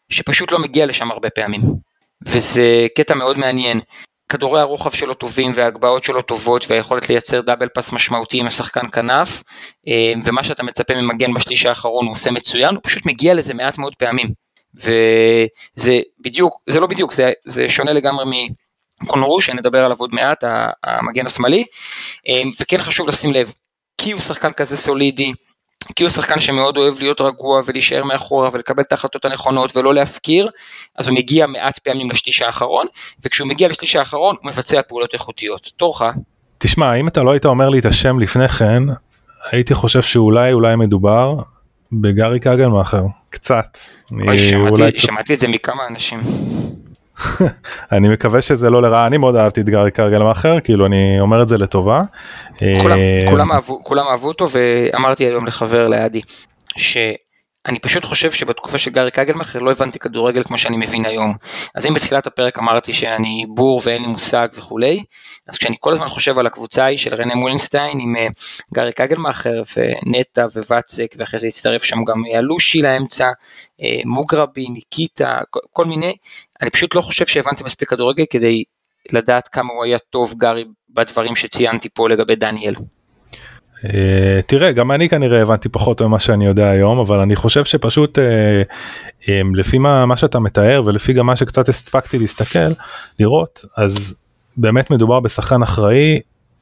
שפשוט לא מגיע לשם הרבה פעמים. וזה קטע מאוד מעניין. כדורי הרוחב שלו טובים וההגבהות שלו טובות והיכולת לייצר דאבל פס משמעותי עם השחקן כנף אה, ומה שאתה מצפה ממגן בשליש האחרון הוא עושה מצוין, הוא פשוט מגיע לזה מעט מאוד פעמים. וזה בדיוק, זה לא בדיוק, זה, זה שונה לגמרי מקונרו שנדבר עליו עוד מעט, המגן השמאלי, אה, וכן חשוב לשים לב, כי הוא שחקן כזה סולידי, כי הוא שחקן שמאוד אוהב להיות רגוע ולהישאר מאחורה ולקבל את ההחלטות הנכונות ולא להפקיר, אז הוא מגיע מעט פעמים לשליש האחרון, וכשהוא מגיע לשליש האחרון הוא מבצע פעולות איכותיות. תורך. תשמע, אם אתה לא היית אומר לי את השם לפני כן, הייתי חושב שאולי אולי מדובר בגארי קגלמאכר, קצת. אוי, שמעתי, אולי... שמעתי את זה מכמה אנשים. אני מקווה שזה לא לרעה, אני מאוד אהבתי את גארי קרגלמאכר, כאילו אני אומר את זה לטובה. כולם, אה, אהבו, אותו ואמרתי היום לחבר לידי, ש... אני פשוט חושב שבתקופה של גארי קגלמאכר לא הבנתי כדורגל כמו שאני מבין היום. אז אם בתחילת הפרק אמרתי שאני בור ואין לי מושג וכולי, אז כשאני כל הזמן חושב על הקבוצה ההיא של רנה מולינסטיין עם אה, גארי קגלמאכר ונטע וואצק ואחרי זה הצטרף שם גם אלושי לאמצע, אה, מוגרבי, ניקיטה, כל מיני, אני פשוט לא חושב שהבנתי מספיק כדורגל כדי לדעת כמה הוא היה טוב גארי בדברים שציינתי פה לגבי דניאל. Uh, תראה גם אני כנראה הבנתי פחות ממה שאני יודע היום אבל אני חושב שפשוט uh, um, לפי מה, מה שאתה מתאר ולפי גם מה שקצת הספקתי להסתכל לראות אז באמת מדובר בשחקן אחראי.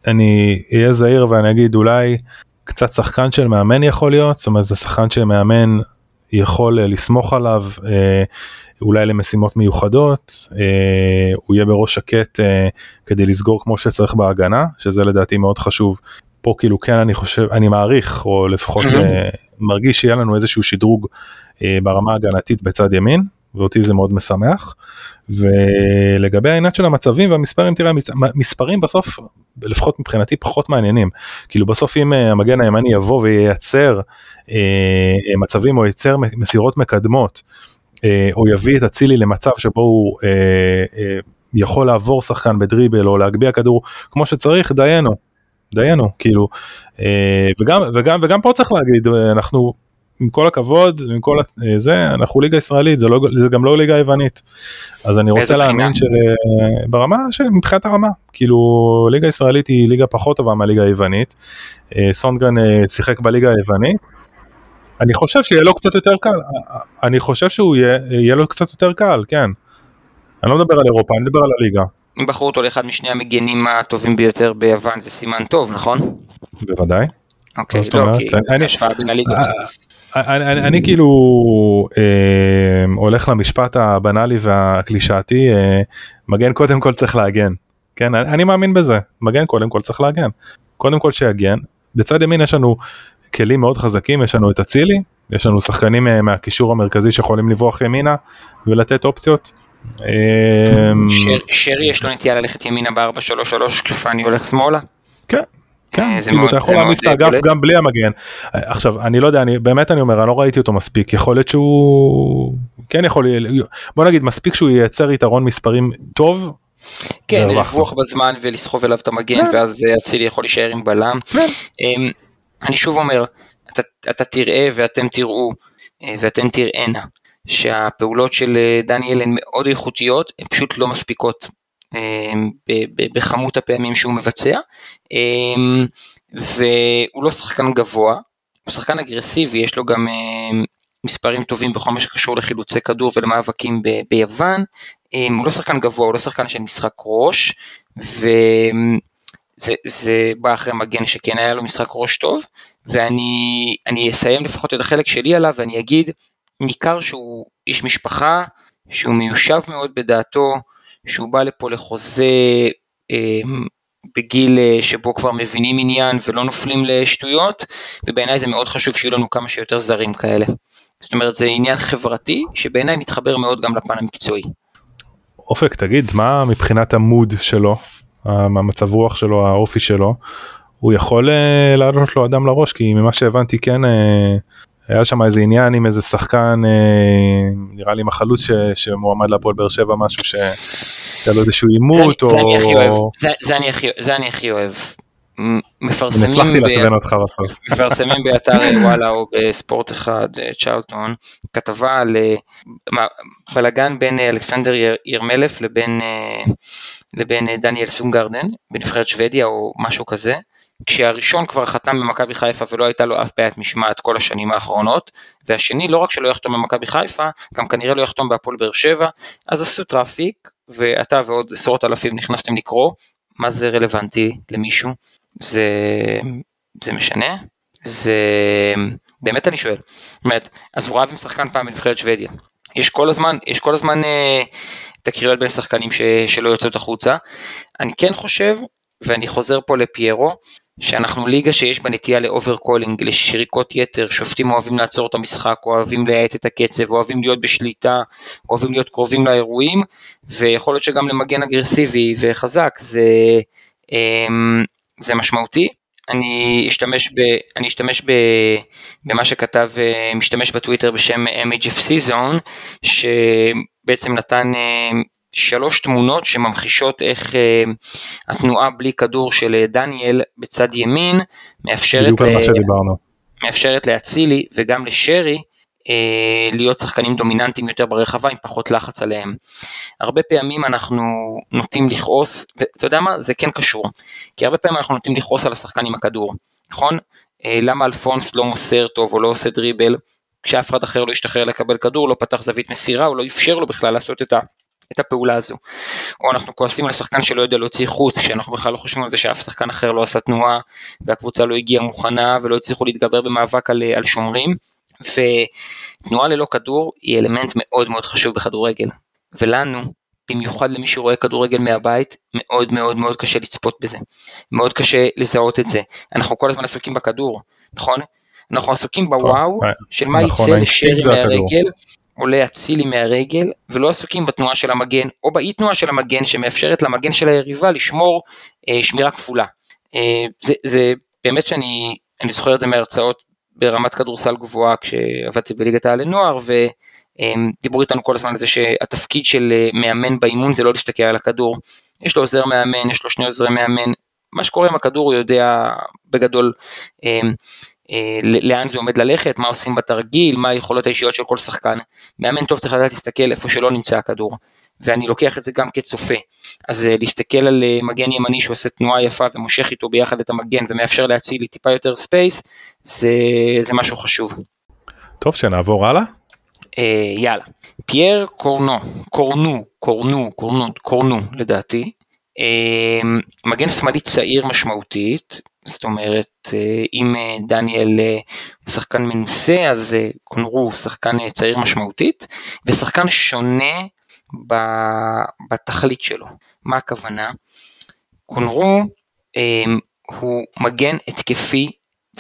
אני אהיה זהיר ואני אגיד אולי קצת שחקן של מאמן יכול להיות זאת אומרת זה שחקן שמאמן יכול לסמוך עליו אולי למשימות מיוחדות הוא יהיה בראש שקט כדי לסגור כמו שצריך בהגנה שזה לדעתי מאוד חשוב פה כאילו כן אני חושב אני מעריך או לפחות mm-hmm. uh, מרגיש שיהיה לנו איזשהו שדרוג uh, ברמה הגנתית בצד ימין ואותי זה מאוד משמח. ולגבי העניין של המצבים והמספרים תראה מספרים בסוף לפחות מבחינתי פחות מעניינים כאילו בסוף אם uh, המגן הימני יבוא וייצר uh, מצבים או ייצר מסירות מקדמות uh, או יביא את אצילי למצב שבו הוא uh, uh, יכול לעבור שחקן בדריבל או להגביה כדור כמו שצריך דיינו דיינו כאילו אה, וגם וגם וגם פה צריך להגיד אנחנו עם כל הכבוד עם כל אה, זה אנחנו ליגה ישראלית זה לא זה גם לא ליגה יוונית אז אני רוצה להאמין שברמה של מבחינת הרמה כאילו ליגה ישראלית היא ליגה פחות טובה מהליגה היוונית סונגרן שיחק בליגה היוונית. אני חושב שיהיה לו קצת יותר קל אני חושב שהוא יהיה, יהיה לו קצת יותר קל כן. אני לא מדבר על אירופה אני מדבר על הליגה. אם בחרו אותו לאחד משני המגנים הטובים ביותר ביוון זה סימן טוב, נכון? בוודאי. אוקיי, לא, כי השוואה בין הליגות. אה, אה, אני, אני כאילו אה, הולך למשפט הבנאלי והקלישאתי, אה, מגן קודם כל צריך להגן, כן, אני, אני מאמין בזה, מגן קודם כל צריך להגן, קודם כל שיגן, בצד ימין יש לנו כלים מאוד חזקים, יש לנו את אצילי, יש לנו שחקנים מהקישור המרכזי שיכולים לברוח ימינה ולתת אופציות, שרי יש לו נטייה ללכת ימינה ב-4-3-3 כשפאני הולך שמאלה? כן, כן, אה, כאילו אתה יכול להעמיס את האגף. גם בלי המגן. עכשיו, אני לא יודע, אני באמת אני אומר, אני לא ראיתי אותו מספיק, יכול להיות שהוא כן יכול, בוא נגיד מספיק שהוא ייצר יתרון מספרים טוב. כן. לרווח בזמן ולסחוב אליו את המגן, כן. ואז אה, אצילי יכול להישאר עם בלם. כן. אמ, אני שוב אומר, אתה, אתה תראה ואתם תראו אה, ואתן תראינה שהפעולות של אה, דניאל הן מאוד איכותיות, הן פשוט לא מספיקות ב- בכמות הפעמים שהוא מבצע, אמ, והוא לא שחקן גבוה, הוא שחקן אגרסיבי, יש לו גם מספרים טובים בכל מה שקשור לחילוצי כדור ולמאבקים ב- ביוון, הוא לא שחקן גבוה, הוא לא שחקן של משחק ראש, וזה זה בא אחרי מגן שכן היה לו משחק ראש טוב, ואני אני אסיים לפחות את החלק שלי עליו ואני אגיד, ניכר שהוא איש משפחה, שהוא מיושב מאוד בדעתו, שהוא בא לפה לחוזה אמ, בגיל אה, שבו כבר מבינים עניין ולא נופלים לשטויות, ובעיניי זה מאוד חשוב שיהיו לנו כמה שיותר זרים כאלה. זאת אומרת זה עניין חברתי שבעיניי מתחבר מאוד גם לפן המקצועי. אופק, תגיד, מה מבחינת המוד שלו, המצב רוח שלו, האופי שלו, הוא יכול אה, לעלות לו אדם לראש, כי ממה שהבנתי כן אה, היה שם איזה עניין עם איזה שחקן, אה, נראה לי עם החלוץ ש- שמועמד להפועל באר שבע, משהו שהיה לו איזשהו עימות, אני- זה אני הכי אוהב, או... זה, זה, אני הכי, זה אני הכי אוהב. מפרסמים, הצלחתי ב- לעצבן אותך בסוף. מפרסמים באתר וואלה או בספורט אחד אה, צ'רלטון כתבה על אה, בלאגן בין אה, אלכסנדר יר- ירמלף לבין, לבין דניאל סונגרדן בנבחרת שוודיה או משהו כזה. כשהראשון כבר חתם במכבי חיפה ולא הייתה לו אף בעיית משמעת כל השנים האחרונות, והשני לא רק שלא יחתום במכבי חיפה, גם כנראה לא יחתום בהפועל באר שבע, אז עשו traffic, ואתה ועוד עשרות אלפים נכנסתם לקרוא, מה זה רלוונטי למישהו? זה, זה משנה? זה... באמת אני שואל. זאת אומרת, אז הוא רב עם שחקן פעם בנבחרת שוודיה. יש כל הזמן, יש כל הזמן אה, תקריות בין שחקנים ש, שלא יוצאות החוצה. אני כן חושב, ואני חוזר פה לפיירו, שאנחנו ליגה שיש בה נטייה ל over calling, לשריקות יתר, שופטים אוהבים לעצור את המשחק, אוהבים להאט את הקצב, אוהבים להיות בשליטה, אוהבים להיות קרובים לאירועים, ויכול להיות שגם למגן אגרסיבי וחזק זה, אמ, זה משמעותי. אני אשתמש, ב, אני אשתמש ב, במה שכתב אה, משתמש בטוויטר בשם MHFC Zone, שבעצם נתן אה, שלוש תמונות שממחישות איך אה, התנועה בלי כדור של אה, דניאל בצד ימין מאפשרת, ל- שדיברנו. מאפשרת לאצילי וגם לשרי אה, להיות שחקנים דומיננטיים יותר ברחבה עם פחות לחץ עליהם. הרבה פעמים אנחנו נוטים לכעוס, ואתה יודע מה? זה כן קשור. כי הרבה פעמים אנחנו נוטים לכעוס על השחקן עם הכדור, נכון? אה, למה אלפונס לא מוסר טוב או לא עושה דריבל, כשאף אחד אחר לא השתחרר לקבל כדור, לא פתח זווית מסירה, או לא אפשר לו בכלל לעשות את ה... את הפעולה הזו. או אנחנו כועסים על שחקן שלא יודע להוציא חוץ, כשאנחנו בכלל לא חושבים על זה שאף שחקן אחר לא עשה תנועה, והקבוצה לא הגיעה מוכנה, ולא הצליחו להתגבר במאבק על, על שומרים. ותנועה ללא כדור היא אלמנט מאוד מאוד חשוב בכדורגל. ולנו, במיוחד למי שרואה כדורגל מהבית, מאוד מאוד מאוד קשה לצפות בזה. מאוד קשה לזהות את זה. אנחנו כל הזמן עסוקים בכדור, נכון? אנחנו עסוקים בוואו של מה נכון, יצא לשרי. מהרגל, עולה אצילי מהרגל, ולא עסוקים בתנועה של המגן, או באי תנועה של המגן שמאפשרת למגן של היריבה לשמור אה, שמירה כפולה. אה, זה, זה באמת שאני אני זוכר את זה מהרצאות ברמת כדורסל גבוהה כשעבדתי בליגת העל לנוער, ודיברו איתנו כל הזמן על זה שהתפקיד של אה, מאמן באימון זה לא להסתכל על הכדור. יש לו עוזר מאמן, יש לו שני עוזרי מאמן, מה שקורה עם הכדור הוא יודע בגדול אה, אה, לאן זה עומד ללכת, מה עושים בתרגיל, מה היכולות האישיות של כל שחקן. מאמן טוב צריך לדעת להסתכל איפה שלא נמצא הכדור, ואני לוקח את זה גם כצופה. אז אה, להסתכל על אה, מגן ימני שעושה תנועה יפה ומושך איתו ביחד את המגן ומאפשר לאצילי טיפה יותר space, זה, זה משהו חשוב. טוב, שנעבור הלאה. אה, יאללה. פייר קורנו, קורנו, קורנו, קורנו, קורנו לדעתי. אה, מגן שמאלי צעיר משמעותית, זאת אומרת אה, אם אה, דניאל אה, הוא שחקן מנוסה אז קונרו הוא שחקן צעיר משמעותית ושחקן שונה בתכלית שלו. מה הכוונה? קונרו הוא מגן התקפי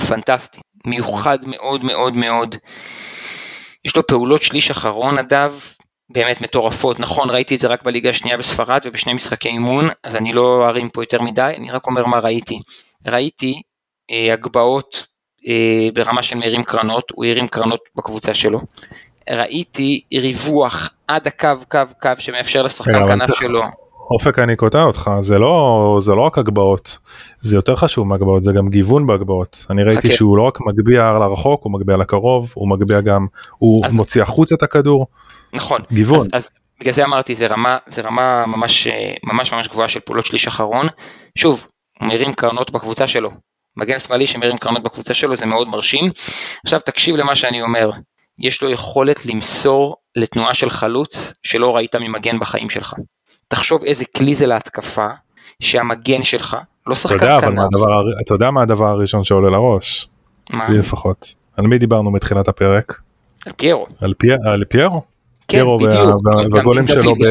פנטסטי, מיוחד מאוד מאוד מאוד. יש לו פעולות שליש אחרון נדב באמת מטורפות, נכון ראיתי את זה רק בליגה השנייה בספרד ובשני משחקי אימון, אז אני לא ארים פה יותר מדי, אני רק אומר מה ראיתי. ראיתי אה, הגבהות אה, ברמה של מרים קרנות, הוא הרים קרנות בקבוצה שלו. ראיתי ריווח עד הקו, קו, קו שמאפשר לשחקן כנף שלו. אופק אני קוטע אותך זה לא זה לא רק הגבהות זה יותר חשוב מהגבהות זה גם גיוון בהגבהות אני ראיתי okay. שהוא לא רק מגביה לרחוק הוא מגביה לקרוב הוא מגביה גם הוא אז... מוציא החוצה את הכדור. נכון גיוון. אז, אז בגלל זה אמרתי זה רמה זה רמה ממש ממש ממש גבוהה של פעולות שליש אחרון שוב הוא מרים קרנות בקבוצה שלו מגן שמאלי שמרים קרנות בקבוצה שלו זה מאוד מרשים עכשיו תקשיב למה שאני אומר יש לו יכולת למסור לתנועה של חלוץ שלא ראית ממגן בחיים שלך. תחשוב איזה כלי זה להתקפה, שהמגן שלך, לא שחקן כנף. אתה יודע מה הדבר הראשון שעולה לראש? מה? לי לפחות. על מי דיברנו בתחילת הפרק? על פיירו. על, פי... על פיירו? כן, בדיוק. והגולים שלו ב...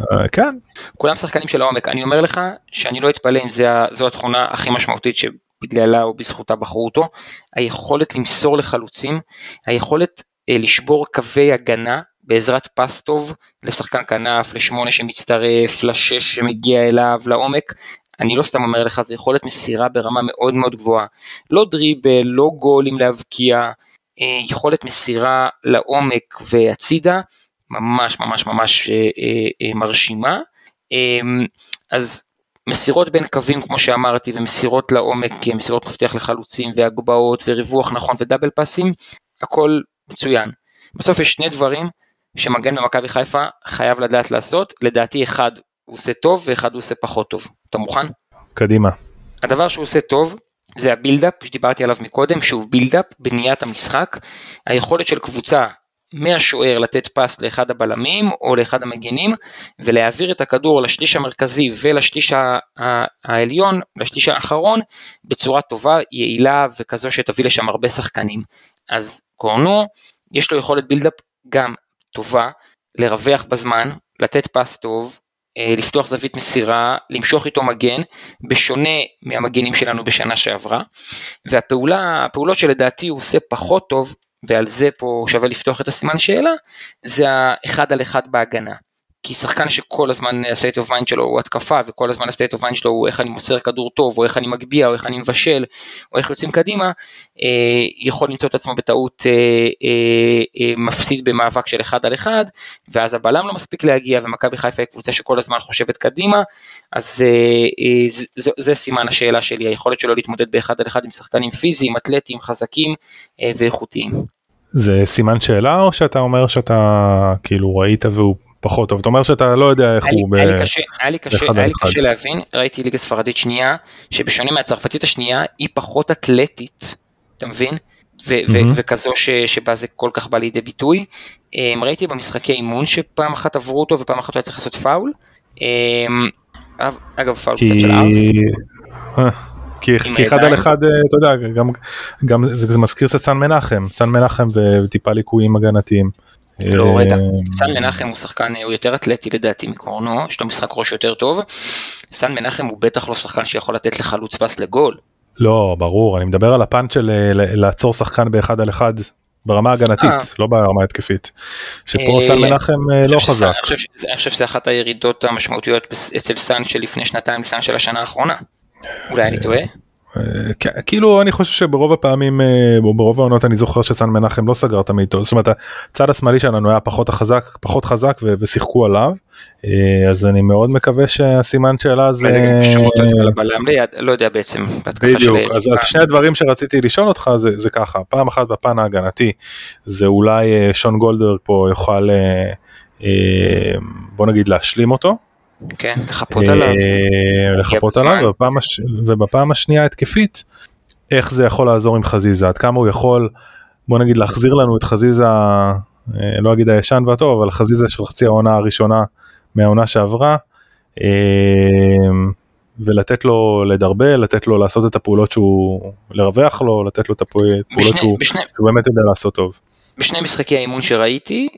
אה, כן. כולם שחקנים של העומק. אני אומר לך שאני לא אתפלא אם זו התכונה הכי משמעותית שבגללה או בזכותה בחרו אותו. היכולת למסור לחלוצים, היכולת אה, לשבור קווי הגנה בעזרת פס טוב לשחקן כנף, לשמונה שמצטרף, לשש שמגיע אליו, לעומק. אני לא סתם אומר לך, זה יכולת מסירה ברמה מאוד מאוד גבוהה. לא דריבל, לא גולים להבקיע, יכולת מסירה לעומק והצידה, ממש ממש ממש אה, אה, מרשימה. אז מסירות בין קווים כמו שאמרתי ומסירות לעומק, מסירות מפתח לחלוצים והגבהות וריווח נכון ודאבל פאסים, הכל מצוין. בסוף יש שני דברים שמגן במכבי חיפה חייב לדעת לעשות, לדעתי אחד הוא עושה טוב ואחד הוא עושה פחות טוב. אתה מוכן? קדימה. הדבר שהוא עושה טוב זה ה build-up שדיברתי עליו מקודם, שוב build-up, בניית המשחק, היכולת של קבוצה מהשוער לתת pass לאחד הבלמים או לאחד המגנים ולהעביר את הכדור לשליש המרכזי ולשליש העליון, לשליש האחרון, בצורה טובה, יעילה וכזו שתביא לשם הרבה שחקנים. אז קורנו, יש לו יכולת build-up גם טובה, לרווח בזמן, לתת פס טוב, לפתוח זווית מסירה, למשוך איתו מגן, בשונה מהמגנים שלנו בשנה שעברה, והפעולות שלדעתי הוא עושה פחות טוב, ועל זה פה שווה לפתוח את הסימן שאלה, זה האחד על אחד בהגנה. כי שחקן שכל הזמן ה-state of mind שלו הוא התקפה וכל הזמן ה-state of mind שלו הוא איך אני מוסר כדור טוב או איך אני מגביה או איך אני מבשל או איך יוצאים קדימה אה, יכול למצוא את עצמו בטעות אה, אה, אה, מפסיד במאבק של אחד על אחד ואז הבלם לא מספיק להגיע ומכבי חיפה היא קבוצה שכל הזמן חושבת קדימה אז אה, אה, זה, זה, זה סימן השאלה שלי היכולת שלו להתמודד באחד על אחד עם שחקנים פיזיים אתלטיים חזקים אה, ואיכותיים. זה סימן שאלה או שאתה אומר שאתה כאילו ראית והוא פחות טוב, אתה אומר שאתה לא יודע איך הוא ב... היה לי קשה, היה לי קשה להבין, ראיתי ליגה ספרדית שנייה, שבשונה מהצרפתית השנייה, היא פחות אתלטית, אתה מבין? וכזו שבה זה כל כך בא לידי ביטוי. אמ, ראיתי במשחקי אימון שפעם אחת עברו אותו ופעם אחת הוא היה צריך לעשות פאול. אמ, אגב פאול קצת של ארס. אה, כי אחד על אחד אה, אתה יודע גם גם זה מזכיר קצת סן מנחם סן מנחם וטיפה ליקויים הגנתיים. לא, רגע, סן מנחם הוא שחקן, הוא יותר אתלטי לדעתי מקורנו, יש לו משחק ראש יותר טוב. סן מנחם הוא בטח לא שחקן שיכול לתת לחלוץ פס לגול. לא, ברור, אני מדבר על הפאנץ' של לעצור שחקן באחד על אחד ברמה הגנתית, אה. לא ברמה התקפית. שפה סן מנחם לא חזק. אני חושב שזה אחת הירידות המשמעותיות אצל סן של לפני שנתיים לסן של השנה האחרונה. אולי אני טועה? אה, כאילו אני חושב שברוב הפעמים אה, ברוב העונות אני זוכר שסן מנחם לא סגר תמיד טוב זאת אומרת הצד השמאלי שלנו היה פחות חזק פחות חזק ושיחקו עליו אה, אז אני מאוד מקווה שהסימן שאלה זה לא יודע בעצם בדיוק אז שני הדברים שרציתי לשאול אותך זה ככה פעם אחת בפן ההגנתי זה אולי שון גולדר פה יוכל בוא נגיד להשלים אותו כן, לחפות עליו. אה, לחפות עליו, ובפעם השנייה התקפית, איך זה יכול לעזור עם חזיזה, עד כמה הוא יכול, בוא נגיד להחזיר לנו את חזיזה, אה, לא אגיד הישן והטוב, אבל חזיזה של חצי העונה הראשונה מהעונה שעברה, אה, ולתת לו לדרבל, לתת לו לעשות את הפעולות שהוא, לרווח לו, לתת לו את הפעולות שהוא, שהוא באמת יודע לעשות טוב. בשני משחקי האימון שראיתי,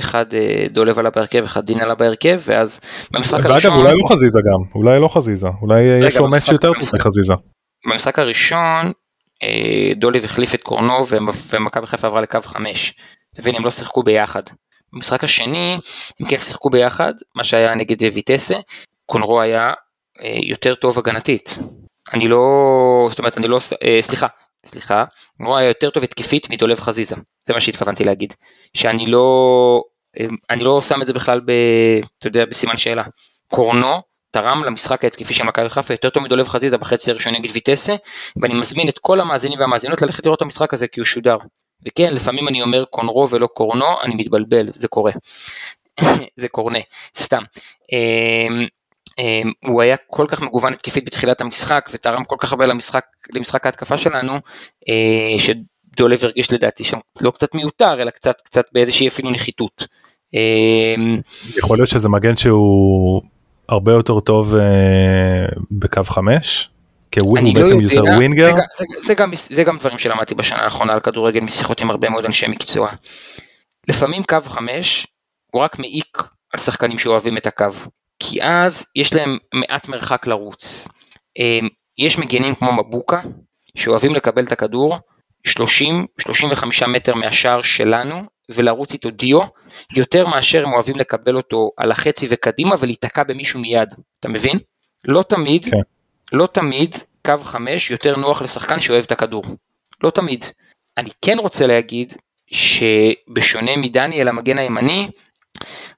אחד אה, דולב עלה בהרכב, אחד דין עלה בהרכב, ואז במשחק הראשון... ואגב, אולי לא חזיזה גם, אולי לא חזיזה, אולי יש לו מאץ' יותר טוב מחזיזה. במשחק הראשון, אה, דולב החליף את קורנו ומכבי חיפה עברה לקו 5. אתה מבין, הם לא שיחקו ביחד. במשחק השני הם כן שיחקו ביחד, מה שהיה נגד ויטסה, קונרו היה אה, יותר טוב הגנתית. אני לא, זאת אומרת אני לא, אה, סליחה, סליחה, קונרו היה יותר טוב התקפית מדולב חזיזה, זה מה שהתכוונתי להגיד. שאני לא, אה, אני לא שם את זה בכלל ב, אתה יודע, בסימן שאלה. קורנו תרם למשחק ההתקפי של מכבי חיפה יותר טוב מדולב חזיזה בחצי הראשון נגד ויטסה, ואני מזמין את כל המאזינים והמאזינות ללכת לראות את המשחק הזה כי הוא שודר. וכן, לפעמים אני אומר קונרו ולא קורנו, אני מתבלבל, זה קורה. זה קורנה, סתם. אמ, הוא היה כל כך מגוון התקפית בתחילת המשחק ותרם כל כך הרבה למשחק, למשחק ההתקפה שלנו, אה, שדולב הרגיש לדעתי שם לא קצת מיותר, אלא קצת, קצת באיזושהי אפילו נחיתות. אמ, יכול להיות שזה מגן שהוא הרבה יותר טוב אה, בקו חמש? כי הוא לא בעצם יודע, יותר ווינגר? זה, זה, זה, גם, זה גם דברים שלמדתי בשנה האחרונה על כדורגל משיחות עם הרבה מאוד אנשי מקצוע. לפעמים קו חמש הוא רק מעיק על שחקנים שאוהבים את הקו, כי אז יש להם מעט מרחק לרוץ. אמ, יש מגנים כמו מבוקה שאוהבים לקבל את הכדור 30-35 מטר מהשער שלנו ולרוץ איתו דיו יותר מאשר הם אוהבים לקבל אותו על החצי וקדימה ולהיתקע במישהו מיד, אתה מבין? לא תמיד, כן. לא תמיד קו חמש יותר נוח לשחקן שאוהב את הכדור. לא תמיד. אני כן רוצה להגיד שבשונה מדניאל המגן הימני,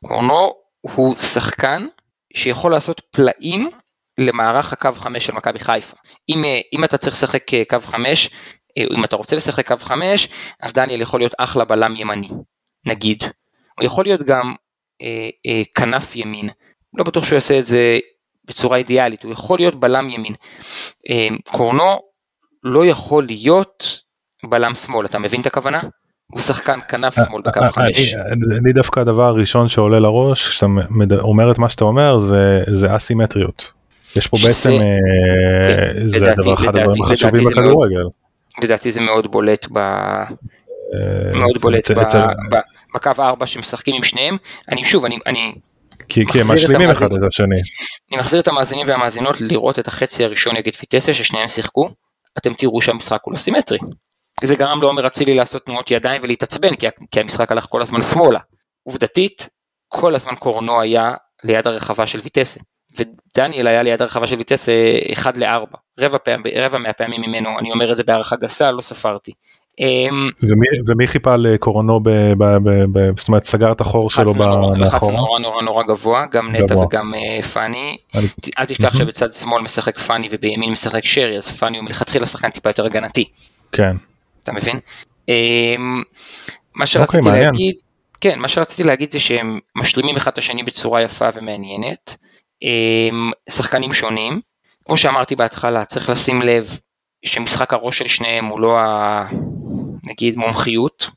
קורנו הוא שחקן שיכול לעשות פלאים למערך הקו חמש של מכבי חיפה. אם, אה, אם אתה צריך לשחק אה, קו חמש, אה, אם אתה רוצה לשחק קו חמש, אז דניאל יכול להיות אחלה בלם ימני, נגיד. הוא יכול להיות גם אה, אה, כנף ימין. לא בטוח שהוא יעשה את זה בצורה אידיאלית, הוא יכול להיות בלם ימין. אה, קורנו לא יכול להיות בלם שמאל, אתה מבין את הכוונה? הוא שחקן כנף שמאל בקו אה, חמש. אני- דווקא הדבר הראשון שעולה לראש כשאתה אומר את מה שאתה אומר זה זה אסימטריות. יש פה בעצם אה, כן, זה הדבר אחד הדברים החשובים בכדורגל. לדעתי זה מאוד בולט ב... אה, מאוד בולט בקו 4 שמשחקים עם שניהם. אני שוב, אני, אני, כי כי הם משלימים אחד. את השני. אני מחזיר את המאזינים והמאזינות לראות את החצי הראשון נגד פיטסה ששניהם שיחקו, אתם תראו שהמשחק הוא לא סימטרי. זה גרם לעומר אצילי לעשות תנועות ידיים ולהתעצבן כי, כי המשחק הלך כל הזמן שמאלה. עובדתית, כל הזמן קורנו היה ליד הרחבה של ויטסה. ודניאל היה ליד הרחבה של ויטסה 1 ל-4. רבע, פעם, רבע מהפעמים ממנו, אני אומר את זה בהערכה גסה, לא ספרתי. אמ, ומי, ומי חיפה לקורנו, ב, ב, ב, ב, זאת אומרת סגר את החור שלו לחצנו נורא-. נורא נורא נורא גבוה, גם נטע. וגם אה, פאני. אני- אל תשכח שבצד שמאל משחק פאני ובימין משחק שרי, אז פאני הוא מלכתחילה שחקן טיפה יותר הגנתי, כן. אתה מבין? אמ, מה שרציתי אוקיי, מעניין. להגיד, כן, מה שרציתי להגיד זה שהם משלימים אחד את השני בצורה יפה ומעניינת. אמ, שחקנים שונים, כמו שאמרתי בהתחלה, צריך לשים לב שמשחק הראש של שניהם הוא לא ה... נגיד מומחיות,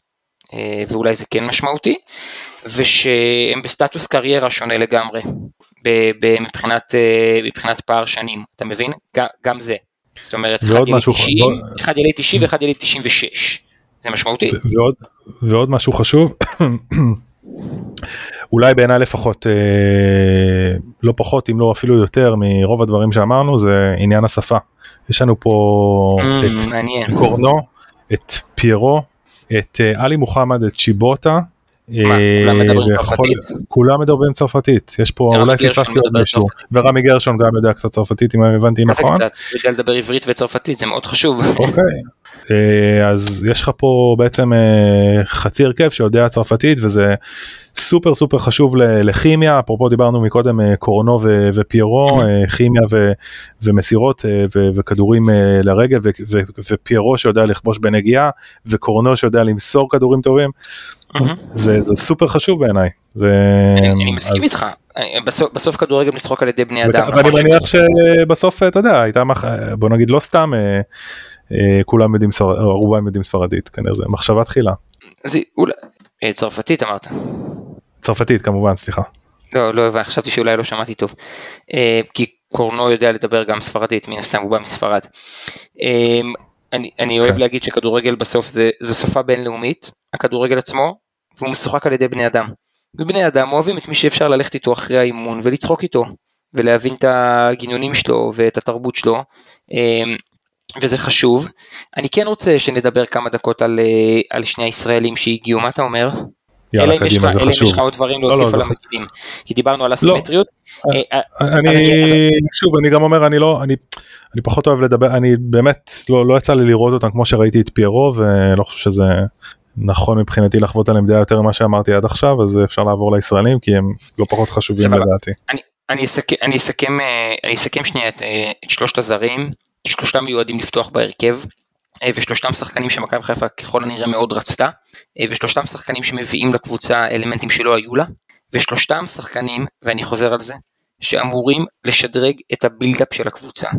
אה, ואולי זה כן משמעותי, ושהם בסטטוס קריירה שונה לגמרי, מבחינת, אה, מבחינת פער שנים, אתה מבין? גם זה. זאת אומרת, אחד יליד משהו- 90, ועוד- אחד יליד 90 ואחד יליד 96. זה משמעותי. ועוד, ועוד משהו חשוב, אולי בעיניי לפחות, אה, לא פחות אם לא אפילו יותר מרוב הדברים שאמרנו, זה עניין השפה. יש לנו פה את Mm, מעניין. קורנו, את פיירו, את אה, עלי מוחמד, את צ'יבוטה. מה, כולם מדברים צרפתית? כולם מדברים צרפתית, יש פה, אולי פספסתי עוד מישהו. ורמי גרשון גם יודע קצת צרפתית אם הבנתי נכון. קצת? הוא יודע לדבר עברית וצרפתית, זה מאוד חשוב. אוקיי, אה, אז יש לך פה בעצם אה, חצי הרכב שיודע צרפתית וזה סופר סופר חשוב לכימיה, אפרופו דיברנו מקודם אה, קורנו ו- ופיירו, אה, כימיה ו- ומסירות אה, ו- וכדורים אה, לרגל ו- ו- ופיירו שיודע לכבוש בנגיעה וקורנו שיודע למסור כדורים טובים. זה זה סופר חשוב בעיניי. זה- אני אני מסכים אז- איתך. אה, בסוף- בסוף כדורגל משחק על ידי בני אדם. ואני נכון מניח שבסוף אתה יודע הייתה מח... בוא נגיד לא סתם אה, אה, כולם יודעים ספר... רובם יודעים ספרדית כנראה זה מחשבה תחילה זה אולי... אה, צרפתית אמרת. צרפתית כמובן סליחה. לא, לא הבנתי, חשבתי שאולי לא שמעתי טוב. אה, כי קורנו יודע לדבר גם ספרדית, מן הסתם הוא בא מספרד. אה, אני, אני אוהב כן. להגיד שכדורגל בסוף זה, זו שפה בינלאומית, הכדורגל עצמו, והוא משוחק על ידי בני אדם. ובני אדם אוהבים את מי שאפשר ללכת איתו אחרי האימון ולצחוק איתו, ולהבין את הגינונים שלו ואת התרבות שלו, אה, וזה חשוב. אני כן רוצה שנדבר כמה דקות על, אה, על שני הישראלים שהגיעו, מה אתה אומר? יאללה קדימה זה חשוב. אלא אם יש לך עוד דברים להוסיף לא, לא, על המגינים, כי דיברנו על הסימטריות. לא. אני, שוב, אני גם אומר, אני לא, אני, אני פחות אוהב לדבר, אני באמת, לא, לא יצא לי לראות אותם כמו שראיתי את פיירו, ולא חושב שזה נכון מבחינתי לחוות עליהם דעה יותר ממה שאמרתי עד עכשיו, אז אפשר לעבור לישראלים, כי הם לא פחות חשובים לדעתי. אני, אני, אסכם, אני, אסכם, אני אסכם שנייה את, את שלושת הזרים, שלושתם מיועדים לפתוח בהרכב. אה, ושלושתם שחקנים שמכבי חיפה ככל הנראה מאוד רצתה, אה, ושלושתם שחקנים שמביאים לקבוצה אלמנטים שלא היו לה, ושלושתם שחקנים, ואני חוזר על זה, שאמורים לשדרג את הבילדאפ של הקבוצה.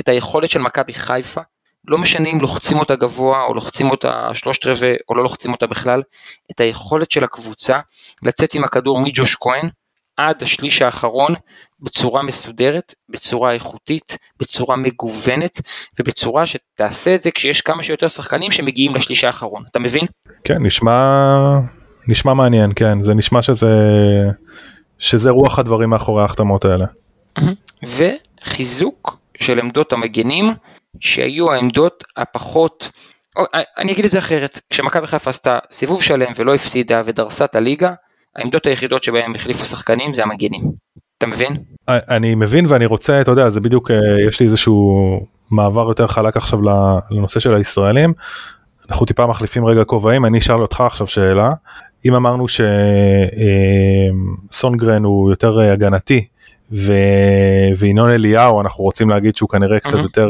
את היכולת של מכבי חיפה, לא משנה אם לוחצים אותה גבוה או לוחצים אותה שלושת רבעי או לא לוחצים אותה בכלל, את היכולת של הקבוצה לצאת עם הכדור מג'וש כהן עד השליש האחרון בצורה מסודרת, בצורה איכותית, בצורה מגוונת ובצורה שתעשה את זה כשיש כמה שיותר שחקנים שמגיעים לשליש האחרון, אתה מבין? כן, נשמע, נשמע מעניין, כן, זה נשמע שזה, שזה רוח הדברים מאחורי ההחתמות האלה. וחיזוק של עמדות המגנים שהיו העמדות הפחות, או, אני אגיד את זה אחרת, כשמכבי חיפה עשתה סיבוב שלם ולא הפסידה ודרסה את הליגה, העמדות היחידות שבהן החליפו שחקנים זה המגנים. אתה מבין? אני מבין ואני רוצה, אתה יודע, זה בדיוק, אה, יש לי איזשהו מעבר יותר חלק עכשיו לנושא של הישראלים. אנחנו טיפה מחליפים רגע כובעים, אני אשאל אותך עכשיו שאלה. אם אמרנו שסונגרן אה, הוא יותר אה, הגנתי ו... וינון אליהו אנחנו רוצים להגיד שהוא כנראה קצת mm-hmm. יותר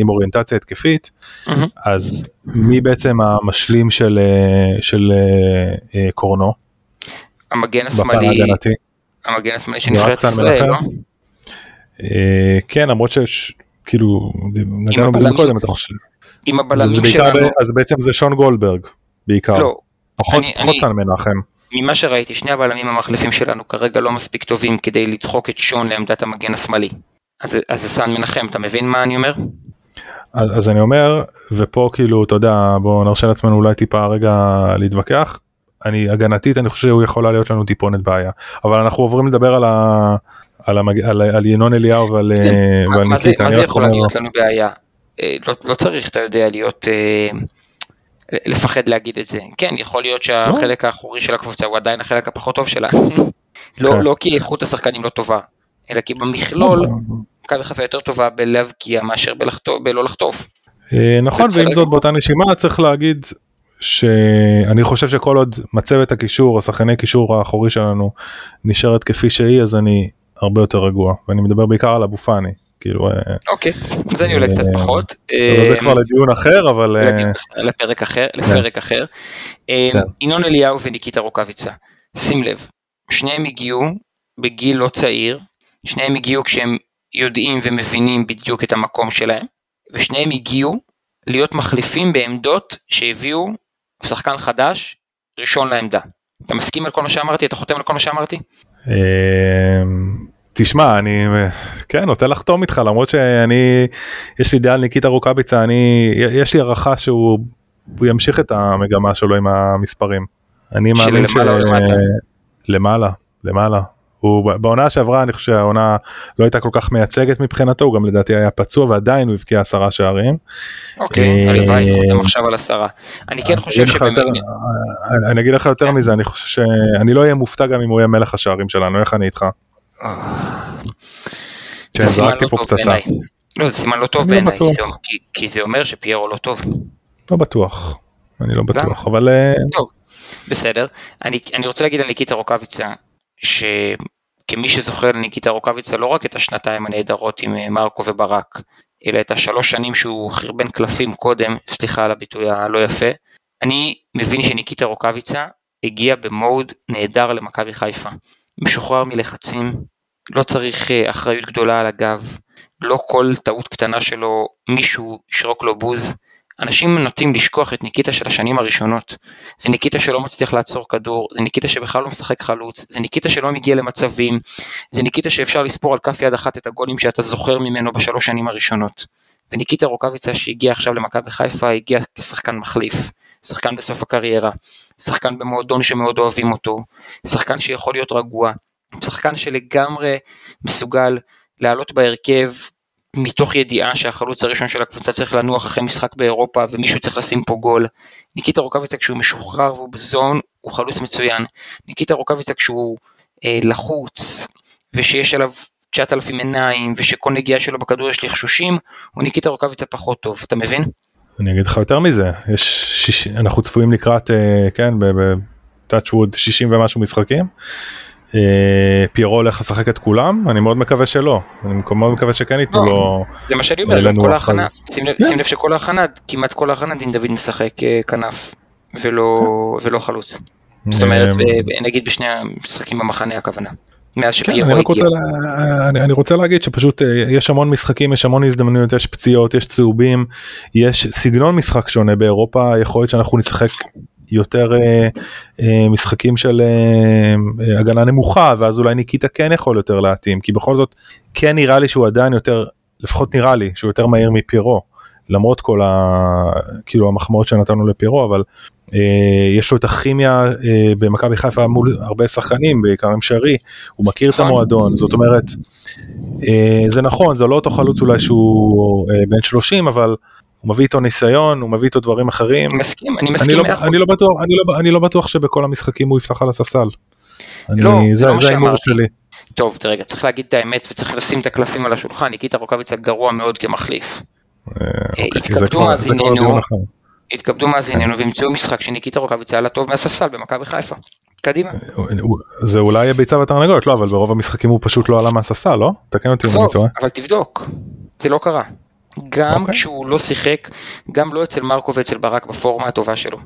עם אוריינטציה התקפית mm-hmm. אז מי בעצם המשלים של, של קורנו? המגן השמאלי, המגן השמאלי של נבחרת ישראל, לא? אה, כן, למרות שיש, כאילו, נגענו בזה קודם, אתה חושב. עם הבלמים שלנו. אז בעצם זה שון גולדברג, בעיקר. לא. פחות סן מנחם. ממה שראיתי, שני הבלמים המחליפים שלנו כרגע לא מספיק טובים כדי לדחוק את שון לעמדת המגן השמאלי. אז, זה סן מנחם, אתה מבין מה אני אומר? אז, אז אני אומר, ופה כאילו, אתה יודע, בואו נרשה לעצמנו אולי טיפה רגע להתווכח. אני הגנתית אני חושב שהוא יכולה להיות לנו טיפונת בעיה אבל אנחנו עוברים לדבר על, ה, על, המג, על, על ינון אליהו ועל, אה, ועל ניקיטה. מה זה יכול להיות לנו בעיה? אה, לא, לא צריך אתה יודע להיות אה, לפחד להגיד את זה כן יכול להיות שהחלק האחורי של הקבוצה הוא עדיין החלק הפחות טוב שלה לא, כן. לא כי איכות השחקנים לא טובה אלא כי במכלול מכבי חיפה יותר טובה בלהבקיע מאשר בלא לחטוף. נכון ועם זאת באותה נשימה צריך להגיד שאני חושב שכל עוד מצבת הקישור, השחקני קישור האחורי שלנו נשארת כפי שהיא, אז אני הרבה יותר רגוע, ואני מדבר בעיקר על אבו פאני. כאילו... אה, אוקיי, אז אני עולה קצת אה, פחות. זה כבר לדיון אחר, אבל... אה, לפרק אחר, לפרק כן. אחר. כן. ינון אליהו וניקיטה רוקאביצה, שים לב, שניהם הגיעו בגיל לא צעיר, שניהם הגיעו כשהם יודעים ומבינים בדיוק את המקום שלהם, ושניהם הגיעו להיות מחליפים בעמדות שהביאו שחקן חדש, ראשון לעמדה. אתה מסכים על כל מה שאמרתי? אתה חותם על כל מה שאמרתי? אמ, תשמע, אני כן נוטה לחתום איתך למרות שאני, יש לי דעה על ניקיטה רוקאביצה, אני, יש לי הערכה שהוא ימשיך את המגמה שלו עם המספרים. אני מאמין ש... למעלה, למעלה. הוא בעונה שעברה אני חושב שהעונה לא הייתה כל כך מייצגת מבחינתו הוא גם לדעתי היה פצוע ועדיין הוא הבקיע עשרה שערים. אוקיי אה, הלוואי חותם עכשיו על עשרה. אני כן חושב שבאמת... אני אגיד לך יותר כן. מזה אני חושב שאני לא אהיה מופתע גם אם הוא יהיה מלך השערים שלנו איך אני איתך. כן זרקתי לא פה פצצה. לא זה סימן לא טוב לא בעיניי כי זה אומר שפיירו לא טוב. לא בטוח. אני לא בטוח אבל. אה. בסדר. אני רוצה להגיד על ניקיטה רוקאביצה שכמי שזוכר לניקיטה רוקאביצה לא רק את השנתיים הנהדרות עם אה, מרקו וברק, אלא את השלוש שנים שהוא חרבן קלפים קודם, סליחה על הביטוי הלא יפה, אני מבין שניקיטה רוקאביצה הגיע במוד נהדר למכבי חיפה. משוחרר מלחצים, לא צריך אה, אחריות גדולה על הגב, לא כל טעות קטנה שלו מישהו ישרוק לו בוז, אנשים נוטים לשכוח את ניקיטה של השנים הראשונות. זה ניקיטה שלא מצליח לעצור כדור, זה ניקיטה שבכלל לא משחק חלוץ, זה ניקיטה שלא מגיע למצבים, זה ניקיטה שאפשר לספור על כף יד אחת את הגולים שאתה זוכר ממנו בשלוש שנים הראשונות. וניקיטה רוקאביצה שהגיע עכשיו למכבי חיפה הגיע כשחקן מחליף, שחקן בסוף הקריירה, שחקן במועדון שמאוד אוהבים אותו, שחקן שיכול להיות רגוע, שחקן שלגמרי מסוגל לעלות בהרכב מתוך ידיעה שהחלוץ הראשון של הקבוצה צריך לנוח אחרי משחק באירופה ומישהו צריך לשים פה גול. ניקיטה רוקאביצה כשהוא משוחרר והוא בזון הוא חלוץ מצוין. ניקיטה רוקאביצה כשהוא אה, לחוץ, ושיש עליו 9,000 עיניים, ושכל נגיעה שלו בכדור יש לחשושים, הוא ניקיטה רוקאביצה פחות טוב, אתה מבין? אני אגיד לך יותר מזה, יש שיש, אנחנו צפויים לקראת, אה, כן, בטאצ'ווד 60 ומשהו משחקים. אה, פיירו הולך לשחק את כולם, אני מאוד מקווה שלא, אני מאוד מקווה שכן ייתנו לא, לו זה מה שאני אומר, לנוח, כל ההכנה, אז- שים לב- כן. שים לב שכל ההכנה, כמעט כל ההכנה דין דוד משחק אה, כנף, ולא ולא חלוץ. זאת אומרת, אה, נגיד בשני המשחקים במחנה הכוונה. מאז כן, שפיירו אני רק רוצה, הגיע. לה, אני, אני רוצה להגיד שפשוט אה, יש המון משחקים, יש המון הזדמנויות, יש פציעות, יש צהובים, יש סגנון משחק שונה באירופה, יכול להיות שאנחנו נשחק יותר אה, אה, משחקים של אה, הגנה נמוכה, ואז אולי ניקיטה כן יכול יותר להתאים, כי בכל זאת כן נראה לי שהוא עדיין יותר, לפחות נראה לי, שהוא יותר מהיר מפיירו. למרות כל ה... כאילו המחמאות שנתנו לפיירו, אבל אה, יש לו את הכימיה אה, במכבי חיפה מול הרבה שחקנים, בעיקר עם שרי, הוא מכיר את נכון. המועדון, זאת אומרת, אה, זה נכון, זה לא אותו חלוץ אולי שהוא אה, בן 30, אבל הוא מביא איתו ניסיון, הוא מביא איתו דברים אחרים. אני מסכים, אני אני מסכים לא, מאה אחוז. אני, לא בטוח, אני, לא, אני לא בטוח שבכל המשחקים הוא יפתח על הספסל. אני, לא, זה זה, לא זה ההימור. שלי. טוב, רגע, צריך להגיד את האמת וצריך לשים את הקלפים על השולחן, ניקיטה רוקאביצה גרוע מאוד כמחליף. אה, אוקיי, זה התכבדו מאזיננו. התכבדו מאזיננו וימצאו משחק שניקיטה רוקאביצה עלה טוב מהספסל במכבי חיפה. קדימה. הוא- זה אולי הביצה והתרנגולת, לא, אבל ברוב המשחקים הוא פשוט לא עלה מהספסל, לא? תקן אותי אם אני טועה. אבל תבדוק, זה לא קרה. גם אוקיי. כשהוא לא שיחק, גם לא אצל מרקו ואצל ברק בפורמה הטובה שלו.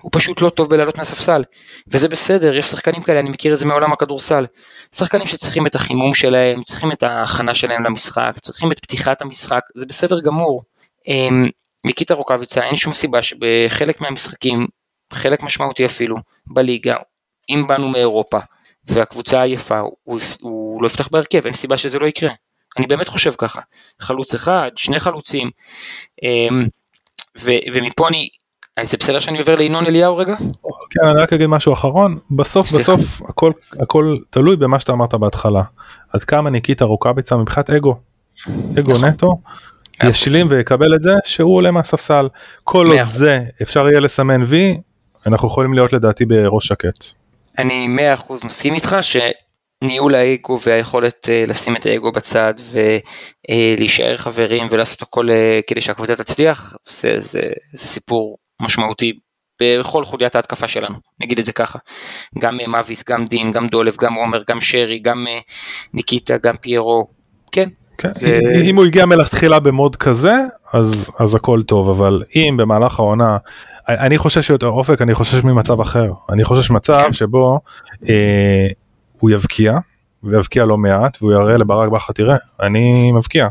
הוא פשוט לא טוב בלעלות מהספסל, וזה בסדר, יש שחקנים כאלה, אני מכיר את זה מעולם הכדורסל. שחקנים שצריכים את החימום שלהם, צריכים את ההכנה שלהם למשחק, צריכים את פתיחת המשחק, זה בסדר גמור. אמ, ניקיטה רוקאביצה, אין שום סיבה שבחלק מהמשחקים, חלק משמעותי אפילו, בליגה, אם באנו מאירופה, והקבוצה עייפה, הוא, הוא לא יפתח בהרכב, אין סיבה שזה לא יקרה. אני באמת חושב ככה. חלוץ אחד, שני חלוצים, אמ, ו, ומפה אני, זה בסדר שאני עובר לינון אליהו רגע? כן, אני רק אגיד משהו אחרון, בסוף סליחה. בסוף הכל הכל תלוי במה שאתה אמרת בהתחלה. עד כמה ניקיטה רוקאביצה מבחינת אגו. אגו נכון. נטו. ישלים ויקבל את זה שהוא עולה מהספסל. כל עוד. זה אפשר יהיה לסמן וי, אנחנו יכולים להיות לדעתי בראש שקט. אני מאה אחוז מסכים איתך שניהול האגו והיכולת אה, לשים את האגו בצד ולהישאר חברים ולעשות הכל אה, כדי שהקבוצה תצליח, זה, זה, זה סיפור משמעותי בכל חוליית ההתקפה שלנו, נגיד את זה ככה. גם אה, מאביס, גם דין, גם דולב, גם עומר, גם שרי, גם אה, ניקיטה, גם פיירו, כן, כן, זה- אם הוא הגיע מלכתחילה במוד כזה אז אז הכל טוב אבל אם במהלך העונה אני חושש יותר אופק אני חושש ממצב אחר אני חושש מצב כן. שבו אה, הוא יבקיע ויבקיע לא מעט והוא יראה לברק בכר תראה אני מבקיע.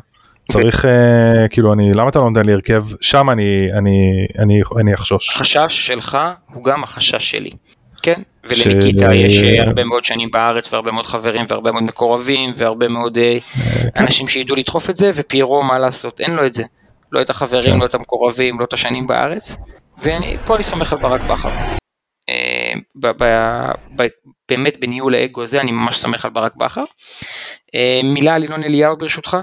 צריך אה, כאילו אני למה אתה לא נותן לי הרכב שם אני אני אני אני אחשוש. החשש שלך הוא גם החשש שלי, כן? ולניקיטה יש אה, הרבה מאוד שנים בארץ והרבה מאוד חברים והרבה מאוד מקורבים והרבה מאוד אה, כן. אנשים שידעו לדחוף את זה, ופיירו מה לעשות, אין לו את זה. לא את החברים, כן. לא את המקורבים, לא את השנים בארץ, ופה אני סומך על ברק בכר. באמת בניהול האגו הזה אני ממש סומך על ברק בכר. אה, מילה על ינון אליהו ברשותך.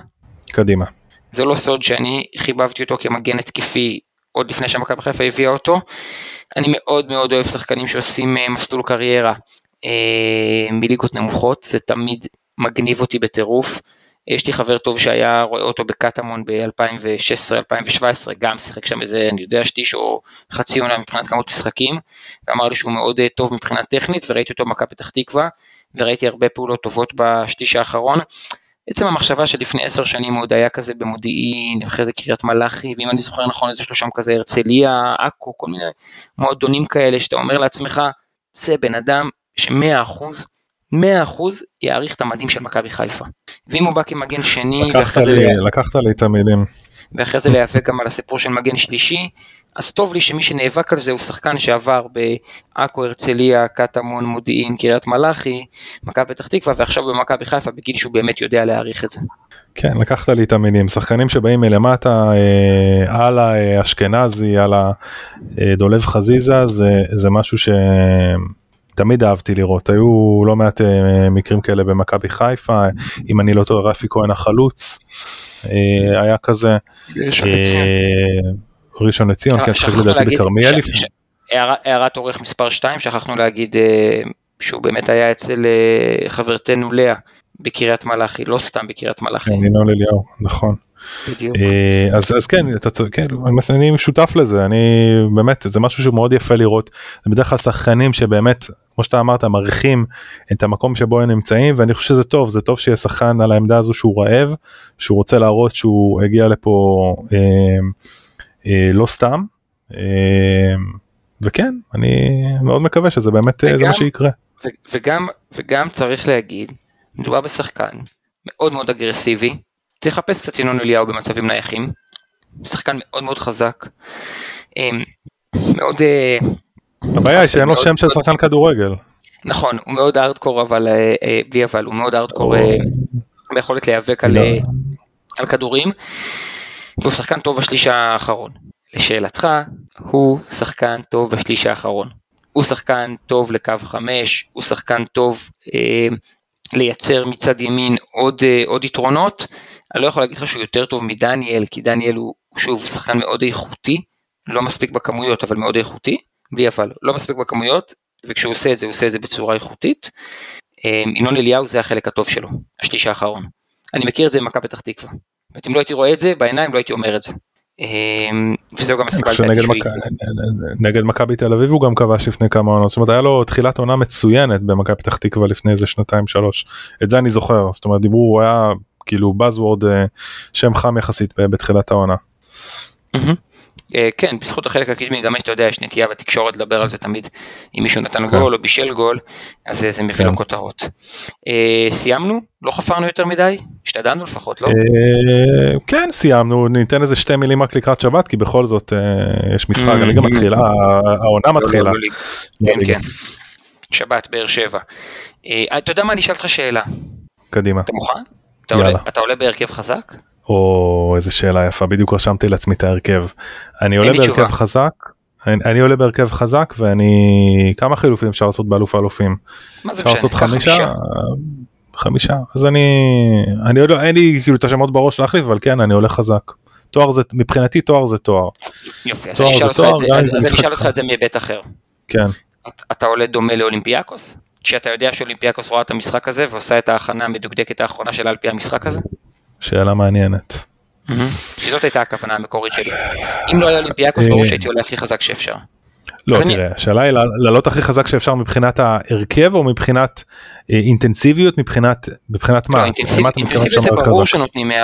קדימה. זה לא סוד שאני חיבבתי אותו כמגן התקפי עוד לפני שמכבי חיפה הביאה אותו. אני מאוד מאוד אוהב שחקנים שעושים אה, מסלול קריירה אה, מליגות נמוכות, זה תמיד מגניב אותי בטירוף. יש לי חבר טוב שהיה רואה אותו בקטמון ב-2016-2017, גם שיחק שם איזה, אני יודע, שליש או חצי עונה מבחינת כמות משחקים, ואמר לי שהוא מאוד אה, טוב מבחינה טכנית, וראיתי אותו במכבי פתח תקווה, וראיתי הרבה פעולות טובות בשליש האחרון. עצם המחשבה שלפני עשר שנים הוא עוד היה כזה במודיעין, אחרי זה קריית מלאכי, ואם אני זוכר נכון, אז יש לו שם כזה הרצליה, עכו, כל מיני מועדונים כאלה, שאתה אומר לעצמך, זה בן אדם שמאה אחוז, מאה אחוז יעריך את המדים של מכבי חיפה. ואם הוא בא כמגן שני, לקחת לי לקחת לי את המילים. ואחרי זה להיאבק גם על הסיפור של מגן שלישי, אז טוב לי שמי שנאבק על זה הוא שחקן שעבר בעכו, הרצליה, קטמון, מודיעין, קריית מלאכי, מכבי פתח תקווה, ועכשיו במכבי חיפה בגיל שהוא באמת יודע להעריך את זה. כן, לקחת לי את המילים, שחקנים שבאים מלמטה, אה, על האשכנזי, על הדולב חזיזה, זה, זה משהו שתמיד אהבתי לראות, היו לא מעט אה, מקרים כאלה במכבי חיפה, אם אני לא טועה רפי כהן החלוץ, אה, היה כזה, ראשון לציון. אה, כן, שכחנו לדעתי בכרמיאל ש- לפני, הערת עורך מספר 2, שכחנו להגיד שהוא באמת היה אצל חברתנו לאה בקריית מלאכי, לא סתם בקריית מלאכי. כן, ינון אליהו, נכון. בדיוק. אה, אז, אז כן, אתה כן, אני שותף לזה, אני באמת, זה משהו שמאוד יפה לראות, זה בדרך כלל שחקנים שבאמת, כמו שאתה אמרת, מעריכים את המקום שבו הם נמצאים, ואני חושב שזה טוב, זה טוב שיהיה שחקן על העמדה הזו שהוא רעב, שהוא רוצה להראות שהוא הגיע לפה אה, אה, לא סתם, אה, וכן, אני מאוד מקווה שזה באמת, וגם, זה מה שיקרה. וגם, וגם צריך להגיד, מדובר בשחקן מאוד מאוד אגרסיבי, תחפש קצת ינון אליהו במצבים נייחים, שחקן מאוד מאוד חזק, אמ, מאוד... אה, הבעיה היא שאין לו שם של שחקן כדורגל. נכון, הוא מאוד ארדקור אבל, אה, אה, בלי אבל, הוא מאוד ארדקור ביכולת להיאבק על, לא. על כדורים, והוא שחקן טוב בשליש האחרון. לשאלתך, הוא שחקן טוב בשליש האחרון. הוא שחקן טוב לקו חמש, הוא שחקן טוב אה, לייצר מצד ימין עוד, אה, עוד יתרונות. אני לא יכול להגיד לך שהוא יותר טוב מדניאל, כי דניאל הוא שוב שחקן מאוד איכותי, לא מספיק בכמויות אבל מאוד איכותי, בלי אבל, לא מספיק בכמויות, וכשהוא עושה את זה הוא עושה את זה בצורה איכותית. אה, ינון אליהו זה החלק הטוב שלו, השליש האחרון. אני מכיר את זה במכבי פתח תקווה. אם לא הייתי רואה את זה בעיניים לא הייתי אומר את זה. אמ, וזהו גם הסיבה נגד מכבי תל אביב הוא גם כבש לפני כמה עונות, זאת אומרת היה לו תחילת עונה מצוינת במכבי פתח תקווה לפני איזה שנתיים שלוש, את זה אני זוכר, זאת אומרת דיברו, הוא היה כאילו buzzword אה, שם חם יחסית בתחילת העונה. אה, כן, בזכות החלק הקדמי, גם אתה יודע, יש נטייה בתקשורת לדבר על זה תמיד, אם מישהו נתן כן. גול או בישל גול, אז זה מביא לו כן. כותרות. אה, סיימנו? לא חפרנו יותר מדי? השתדלנו לפחות, לא? כן, סיימנו, ניתן איזה שתי מילים רק לקראת שבת, כי בכל זאת יש משחק, הליגה מתחילה, העונה לא, לא, מתחילה. כן, כן. שבת, באר שבע. אתה יודע מה, אני אשאל אותך שאלה. קדימה. אתה מוכן? אתה עולה בהרכב חזק? או איזה שאלה יפה בדיוק רשמתי לעצמי את ההרכב. אני עולה בהרכב חזק. אני, אני עולה בהרכב חזק ואני כמה חילופים אפשר לעשות באלוף האלופים. מה זה אפשר לעשות חמישה? חמישה אז אני אני עוד לא אין לי כאילו את השמות בראש להחליף אבל כן אני עולה חזק. תואר זה מבחינתי תואר זה תואר. יופי אז אני אשאל אותך את זה מהיבט אחר. כן. אתה עולה דומה לאולימפיאקוס? כשאתה יודע שאולימפיאקוס רואה את המשחק הזה ועושה את ההכנה המדוקדקת האחרונה שלה על פי המשחק הזה? שאלה מעניינת. זאת הייתה הכוונה המקורית שלי. אם לא היה אולימפיאקוס ברור שהייתי עולה הכי חזק שאפשר. לא תראה השאלה היא לעלות הכי חזק שאפשר מבחינת ההרכב או מבחינת אה, אינטנסיביות מבחינת מה? לא, אינטנסיביות זה ברור שנותנים 100%.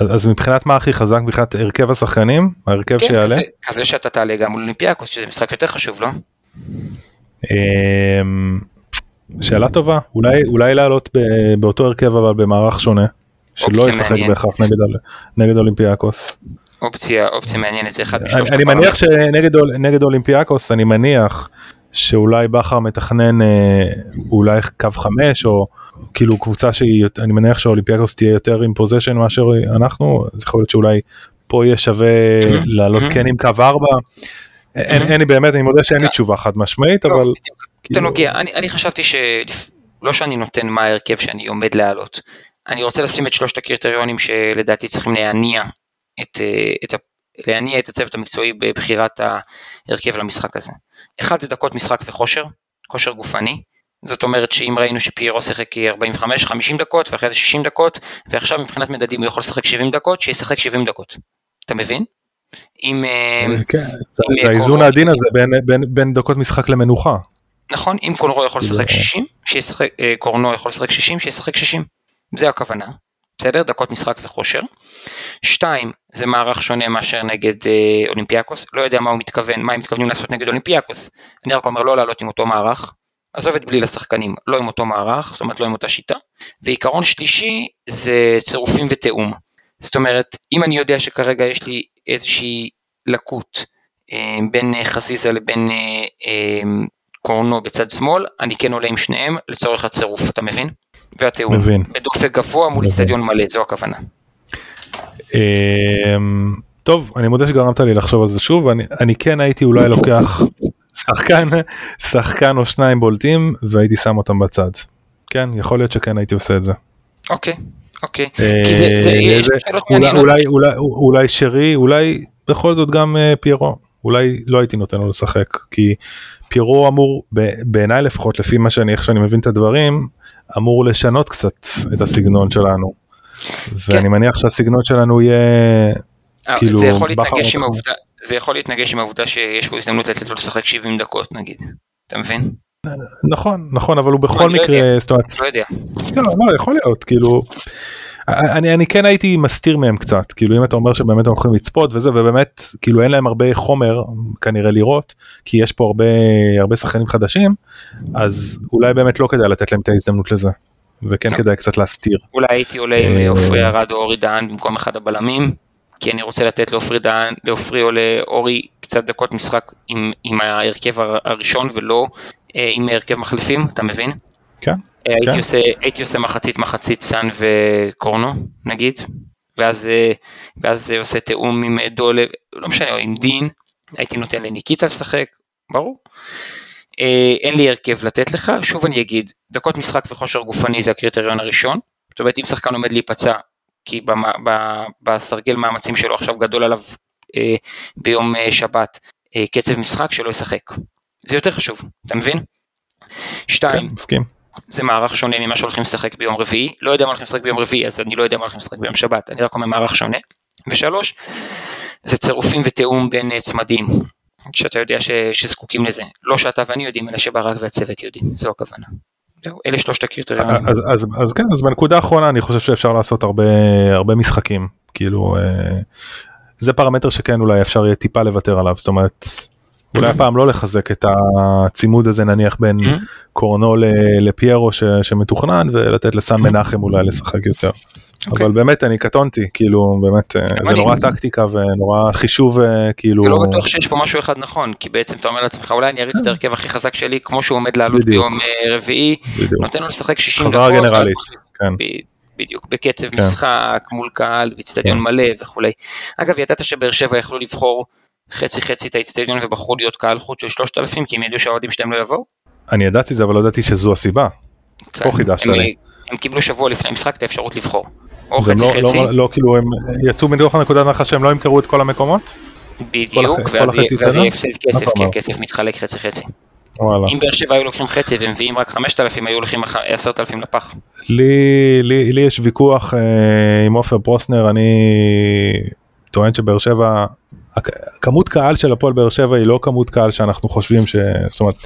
אז מבחינת מה הכי חזק מבחינת הרכב השחקנים ההרכב כן, שיעלה? כזה שאתה תעלה גם מול אולימפיאקוס שזה משחק יותר חשוב לא? שאלה טובה אולי אולי לעלות באותו הרכב אבל במערך שונה. שלא ישחק בהכרח נגד, נגד אולימפיאקוס. אופציה, אופציה מעניינת, זה אחד משלושת אני מניח שנגד אולימפיאקוס, אני מניח שאולי בכר מתכנן אה, אולי קו חמש, או כאילו קבוצה שהיא, אני מניח שאולימפיאקוס תהיה יותר עם possession מאשר אנחנו, אז יכול להיות שאולי פה יהיה שווה לעלות כן עם קו ארבע. אין לי באמת, אני מודה שאין לי תשובה חד משמעית, לא, אבל... אתה כאילו- נוגע, אני חשבתי שלא שאני נותן מה ההרכב שאני עומד להעלות. אני רוצה לשים את שלושת הקריטריונים שלדעתי צריכים להניע את, אה, את, להניע את הצוות המקצועי בבחירת ההרכב למשחק הזה. אחד זה דקות משחק וכושר, כושר גופני. זאת אומרת שאם ראינו שפיירו שיחק 45-50 דקות ואחרי זה 60 דקות ועכשיו מבחינת מדדים הוא יכול לשחק 70 דקות, שישחק 70 דקות. אתה מבין? עם... אה, כן, עם זה האיזון העדין הזה בין, בין, בין דקות משחק למנוחה. נכון, אם קורנו יכול לשחק 60, שישחק, אה, קורנו יכול לשחק 60, שישחק 60. זה הכוונה, בסדר? דקות משחק וכושר. שתיים, זה מערך שונה מאשר נגד אה, אולימפיאקוס, לא יודע מה הוא מתכוון, מה הם מתכוונים לעשות נגד אולימפיאקוס. אני רק אומר לא לעלות עם אותו מערך, עזוב את בלי לשחקנים, לא עם אותו מערך, זאת אומרת לא עם אותה שיטה. ועיקרון שלישי זה צירופים ותיאום. זאת אומרת, אם אני יודע שכרגע יש לי איזושהי לקות אה, בין אה, חזיזה לבין אה, אה, קורנו בצד שמאל, אני כן עולה עם שניהם לצורך הצירוף, אתה מבין? והתיאום. מבין. בדופק גבוה מול אצטדיון מלא, זו הכוונה. אמ, טוב, אני מודה שגרמת לי לחשוב על זה שוב, אני, אני כן הייתי אולי לוקח שחקן, שחקן או שניים בולטים והייתי שם אותם בצד. כן, יכול להיות שכן הייתי עושה את זה. אוקיי, אוקיי. כי זה, אולי, שרי, אולי בכל זאת גם uh, פיירו. אולי לא הייתי נותן לו לשחק, כי פירו אמור, בעיניי לפחות, לפי מה שאני, איך שאני מבין את הדברים, אמור לשנות קצת את הסגנון שלנו. ואני כן. מניח שהסגנון שלנו יהיה, אה, כאילו, זה יכול, להתנגש עם העובדה, זה יכול להתנגש עם העובדה שיש פה הזדמנות לתת לו לשחק 70 דקות נגיד, אתה מבין? נכון, נכון, אבל הוא בכל לא מקרה, זאת אומרת, לא יודע. לא, לא, יכול להיות, כאילו, אני, אני כן הייתי מסתיר מהם קצת, כאילו אם אתה אומר שבאמת הם יכולים לצפות וזה, ובאמת, כאילו אין להם הרבה חומר כנראה לראות, כי יש פה הרבה, הרבה שחקנים חדשים, אז אולי באמת לא כדאי לתת להם את ההזדמנות לזה. וכן לא. כדאי קצת להסתיר. אולי הייתי עולה עם אה, עופרי ארד או אורי דהן במקום אחד הבלמים, כי אני רוצה לתת לעופרי דהן, לעופרי או לאורי קצת דקות משחק עם, עם ההרכב הראשון ולא אה, עם הרכב מחליפים, אתה מבין? כן. אה, הייתי, כן. עושה, הייתי עושה מחצית מחצית סאן וקורנו נגיד, ואז, אה, ואז עושה תיאום עם דולה, לא משנה, או עם דין, הייתי נותן לניקיטה לשחק, ברור. אין לי הרכב לתת לך, שוב אני אגיד, דקות משחק וכושר גופני זה הקריטריון הראשון, זאת אומרת אם שחקן עומד להיפצע, כי בסרגל מאמצים שלו עכשיו גדול עליו אה, ביום אה, שבת אה, קצב משחק שלא ישחק. זה יותר חשוב, אתה מבין? שתיים, כן, מסכים. זה מערך שונה ממה שהולכים לשחק ביום רביעי, לא יודע מה הולכים לשחק ביום רביעי אז אני לא יודע מה הולכים לשחק ביום שבת, אני רק אומר מערך שונה. ושלוש, זה צירופים ותיאום בין אה, צמדים, שאתה יודע ש, שזקוקים לזה, לא שאתה ואני יודעים אלא שברק והצוות יודעים, זו הכוונה. אלה שלושת הקריטריונים. אז, אז, אז כן, אז בנקודה האחרונה אני חושב שאפשר לעשות הרבה, הרבה משחקים, כאילו, אה, זה פרמטר שכן אולי אפשר יהיה טיפה לוותר עליו, זאת אומרת, אולי הפעם לא לחזק את הצימוד הזה נניח בין קורנו לפיירו שמתוכנן ולתת לסן מנחם אולי לשחק יותר. Okay. אוקיי. אבל באמת אני קטונתי כאילו באמת אה, זה אני... נורא טקטיקה ונורא חישוב אה, כאילו. לא בטוח שיש פה משהו אחד נכון כי בעצם אתה אומר לעצמך אולי אני אריץ את ההרכב הכי חזק שלי כמו שהוא עומד לעלות ביום אה, רביעי נותן לו לשחק 60 דקות. חזרה גנרלית. כן. בדיוק בקצב כן. משחק מול קהל באיצטדיון כן. מלא וכולי. אגב ידעת שבאר שבע יכלו לבחור חצי חצי את האיצטדיון ובחרו להיות קהל חוץ של 3,000 כי הם ידעו שהאוהדים שלהם לא יבואו? אני ידעתי זה אבל לא ידעתי שזו הסיבה. כן. פה חידשת לי. הם קיבלו שבוע לפני המשחק את האפשרות לבחור. או חצי לא, חצי. לא, לא כאילו הם יצאו מתוך הנקודת הנחה שהם לא ימכרו את כל המקומות? בדיוק, ואז יהיה הפסד כסף, כי הכסף מתחלק חצי חצי. וואלה. אם באר שבע היו לוקחים חצי ומביאים רק 5,000 היו לוקחים 10,000 לפח. לי, לי, לי יש ויכוח אה, עם עופר פרוסנר אני טוען שבאר שבע כמות קהל של הפועל באר שבע היא לא כמות קהל שאנחנו חושבים ש... זאת אומרת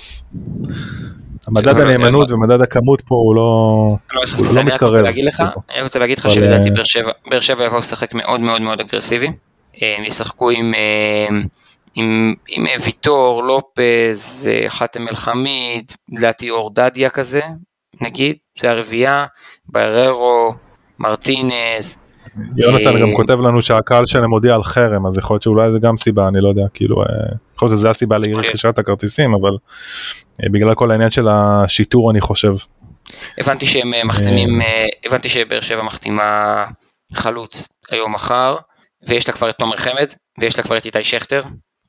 מדד הנאמנות ומדד הכמות פה הוא לא, לא, לא מתקרב. אני רוצה להגיד לך שלדעתי באר שבע יבואו לשחק מאוד מאוד מאוד אגרסיבי. הם ישחקו עם, אה, עם, עם ויטור, לופז, אה, חאתם אל-חמיד, לדעתי אור דדיה כזה, נגיד, זה הרביעייה, בררו, מרטינז. יונתן גם אה, כותב לנו שהקהל שלהם הודיע על חרם, אז יכול להיות שאולי זה גם סיבה, אני לא יודע, כאילו, יכול להיות שזה הסיבה לרכישת הכרטיסים, אבל בגלל כל העניין של השיטור אני חושב. הבנתי שהם מחתימים, הבנתי שבאר שבע מחתימה חלוץ היום מחר, ויש לה כבר את תומר חמד, ויש לה כבר את איתי שכטר,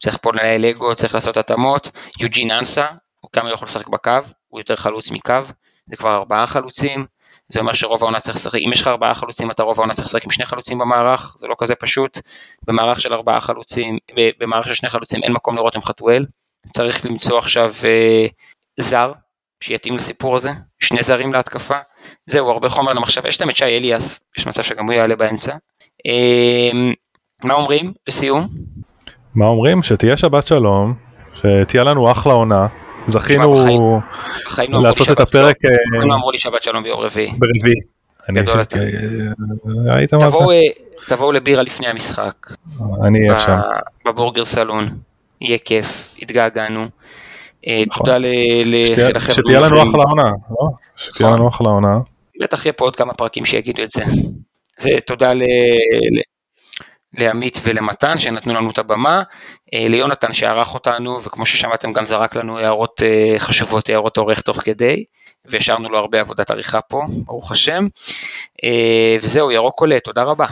צריך פה לנהל אגו, צריך לעשות התאמות, יוג'ין אנסה, כמה יכול לשחק בקו, הוא יותר חלוץ מקו, זה כבר ארבעה חלוצים, זה אומר שרוב העונה צריך לשחק, אם יש לך ארבעה חלוצים אתה רוב העונה צריך לשחק עם שני חלוצים במערך, זה לא כזה פשוט, במערך של ארבעה חלוצים, במערך של שני חלוצים אין מקום לראות עם חתואל, צריך למצוא עכשיו אה, זר שיתאים לסיפור הזה, שני זרים להתקפה, זהו הרבה חומר למחשב, יש להם את שי אליאס, יש מצב שגם הוא יעלה באמצע, אמ, מה אומרים לסיום? מה אומרים? שתהיה שבת שלום, שתהיה לנו אחלה עונה. זכינו לעשות את הפרק. לא אמרו לי שבת שלום ביום רביעי. ברביעי. גדול אתה. ראית מה זה? תבואו לבירה לפני המשחק. אני אהיה שם. בבורגר סלון. יהיה כיף, התגעגענו. אה, נכון. תודה לחבר'ה. שתהיה לנו אחלה עונה, לא? שתהיה לנו אחלה עונה. בטח יהיה פה עוד כמה פרקים שיגידו את זה. זה תודה ל... לעמית ולמתן שנתנו לנו את הבמה, אה, ליונתן שערך אותנו וכמו ששמעתם גם זרק לנו הערות אה, חשובות, הערות עורך תוך כדי, והשארנו לו הרבה עבודת עריכה פה, ברוך השם, אה, וזהו, ירוק עולה, תודה רבה.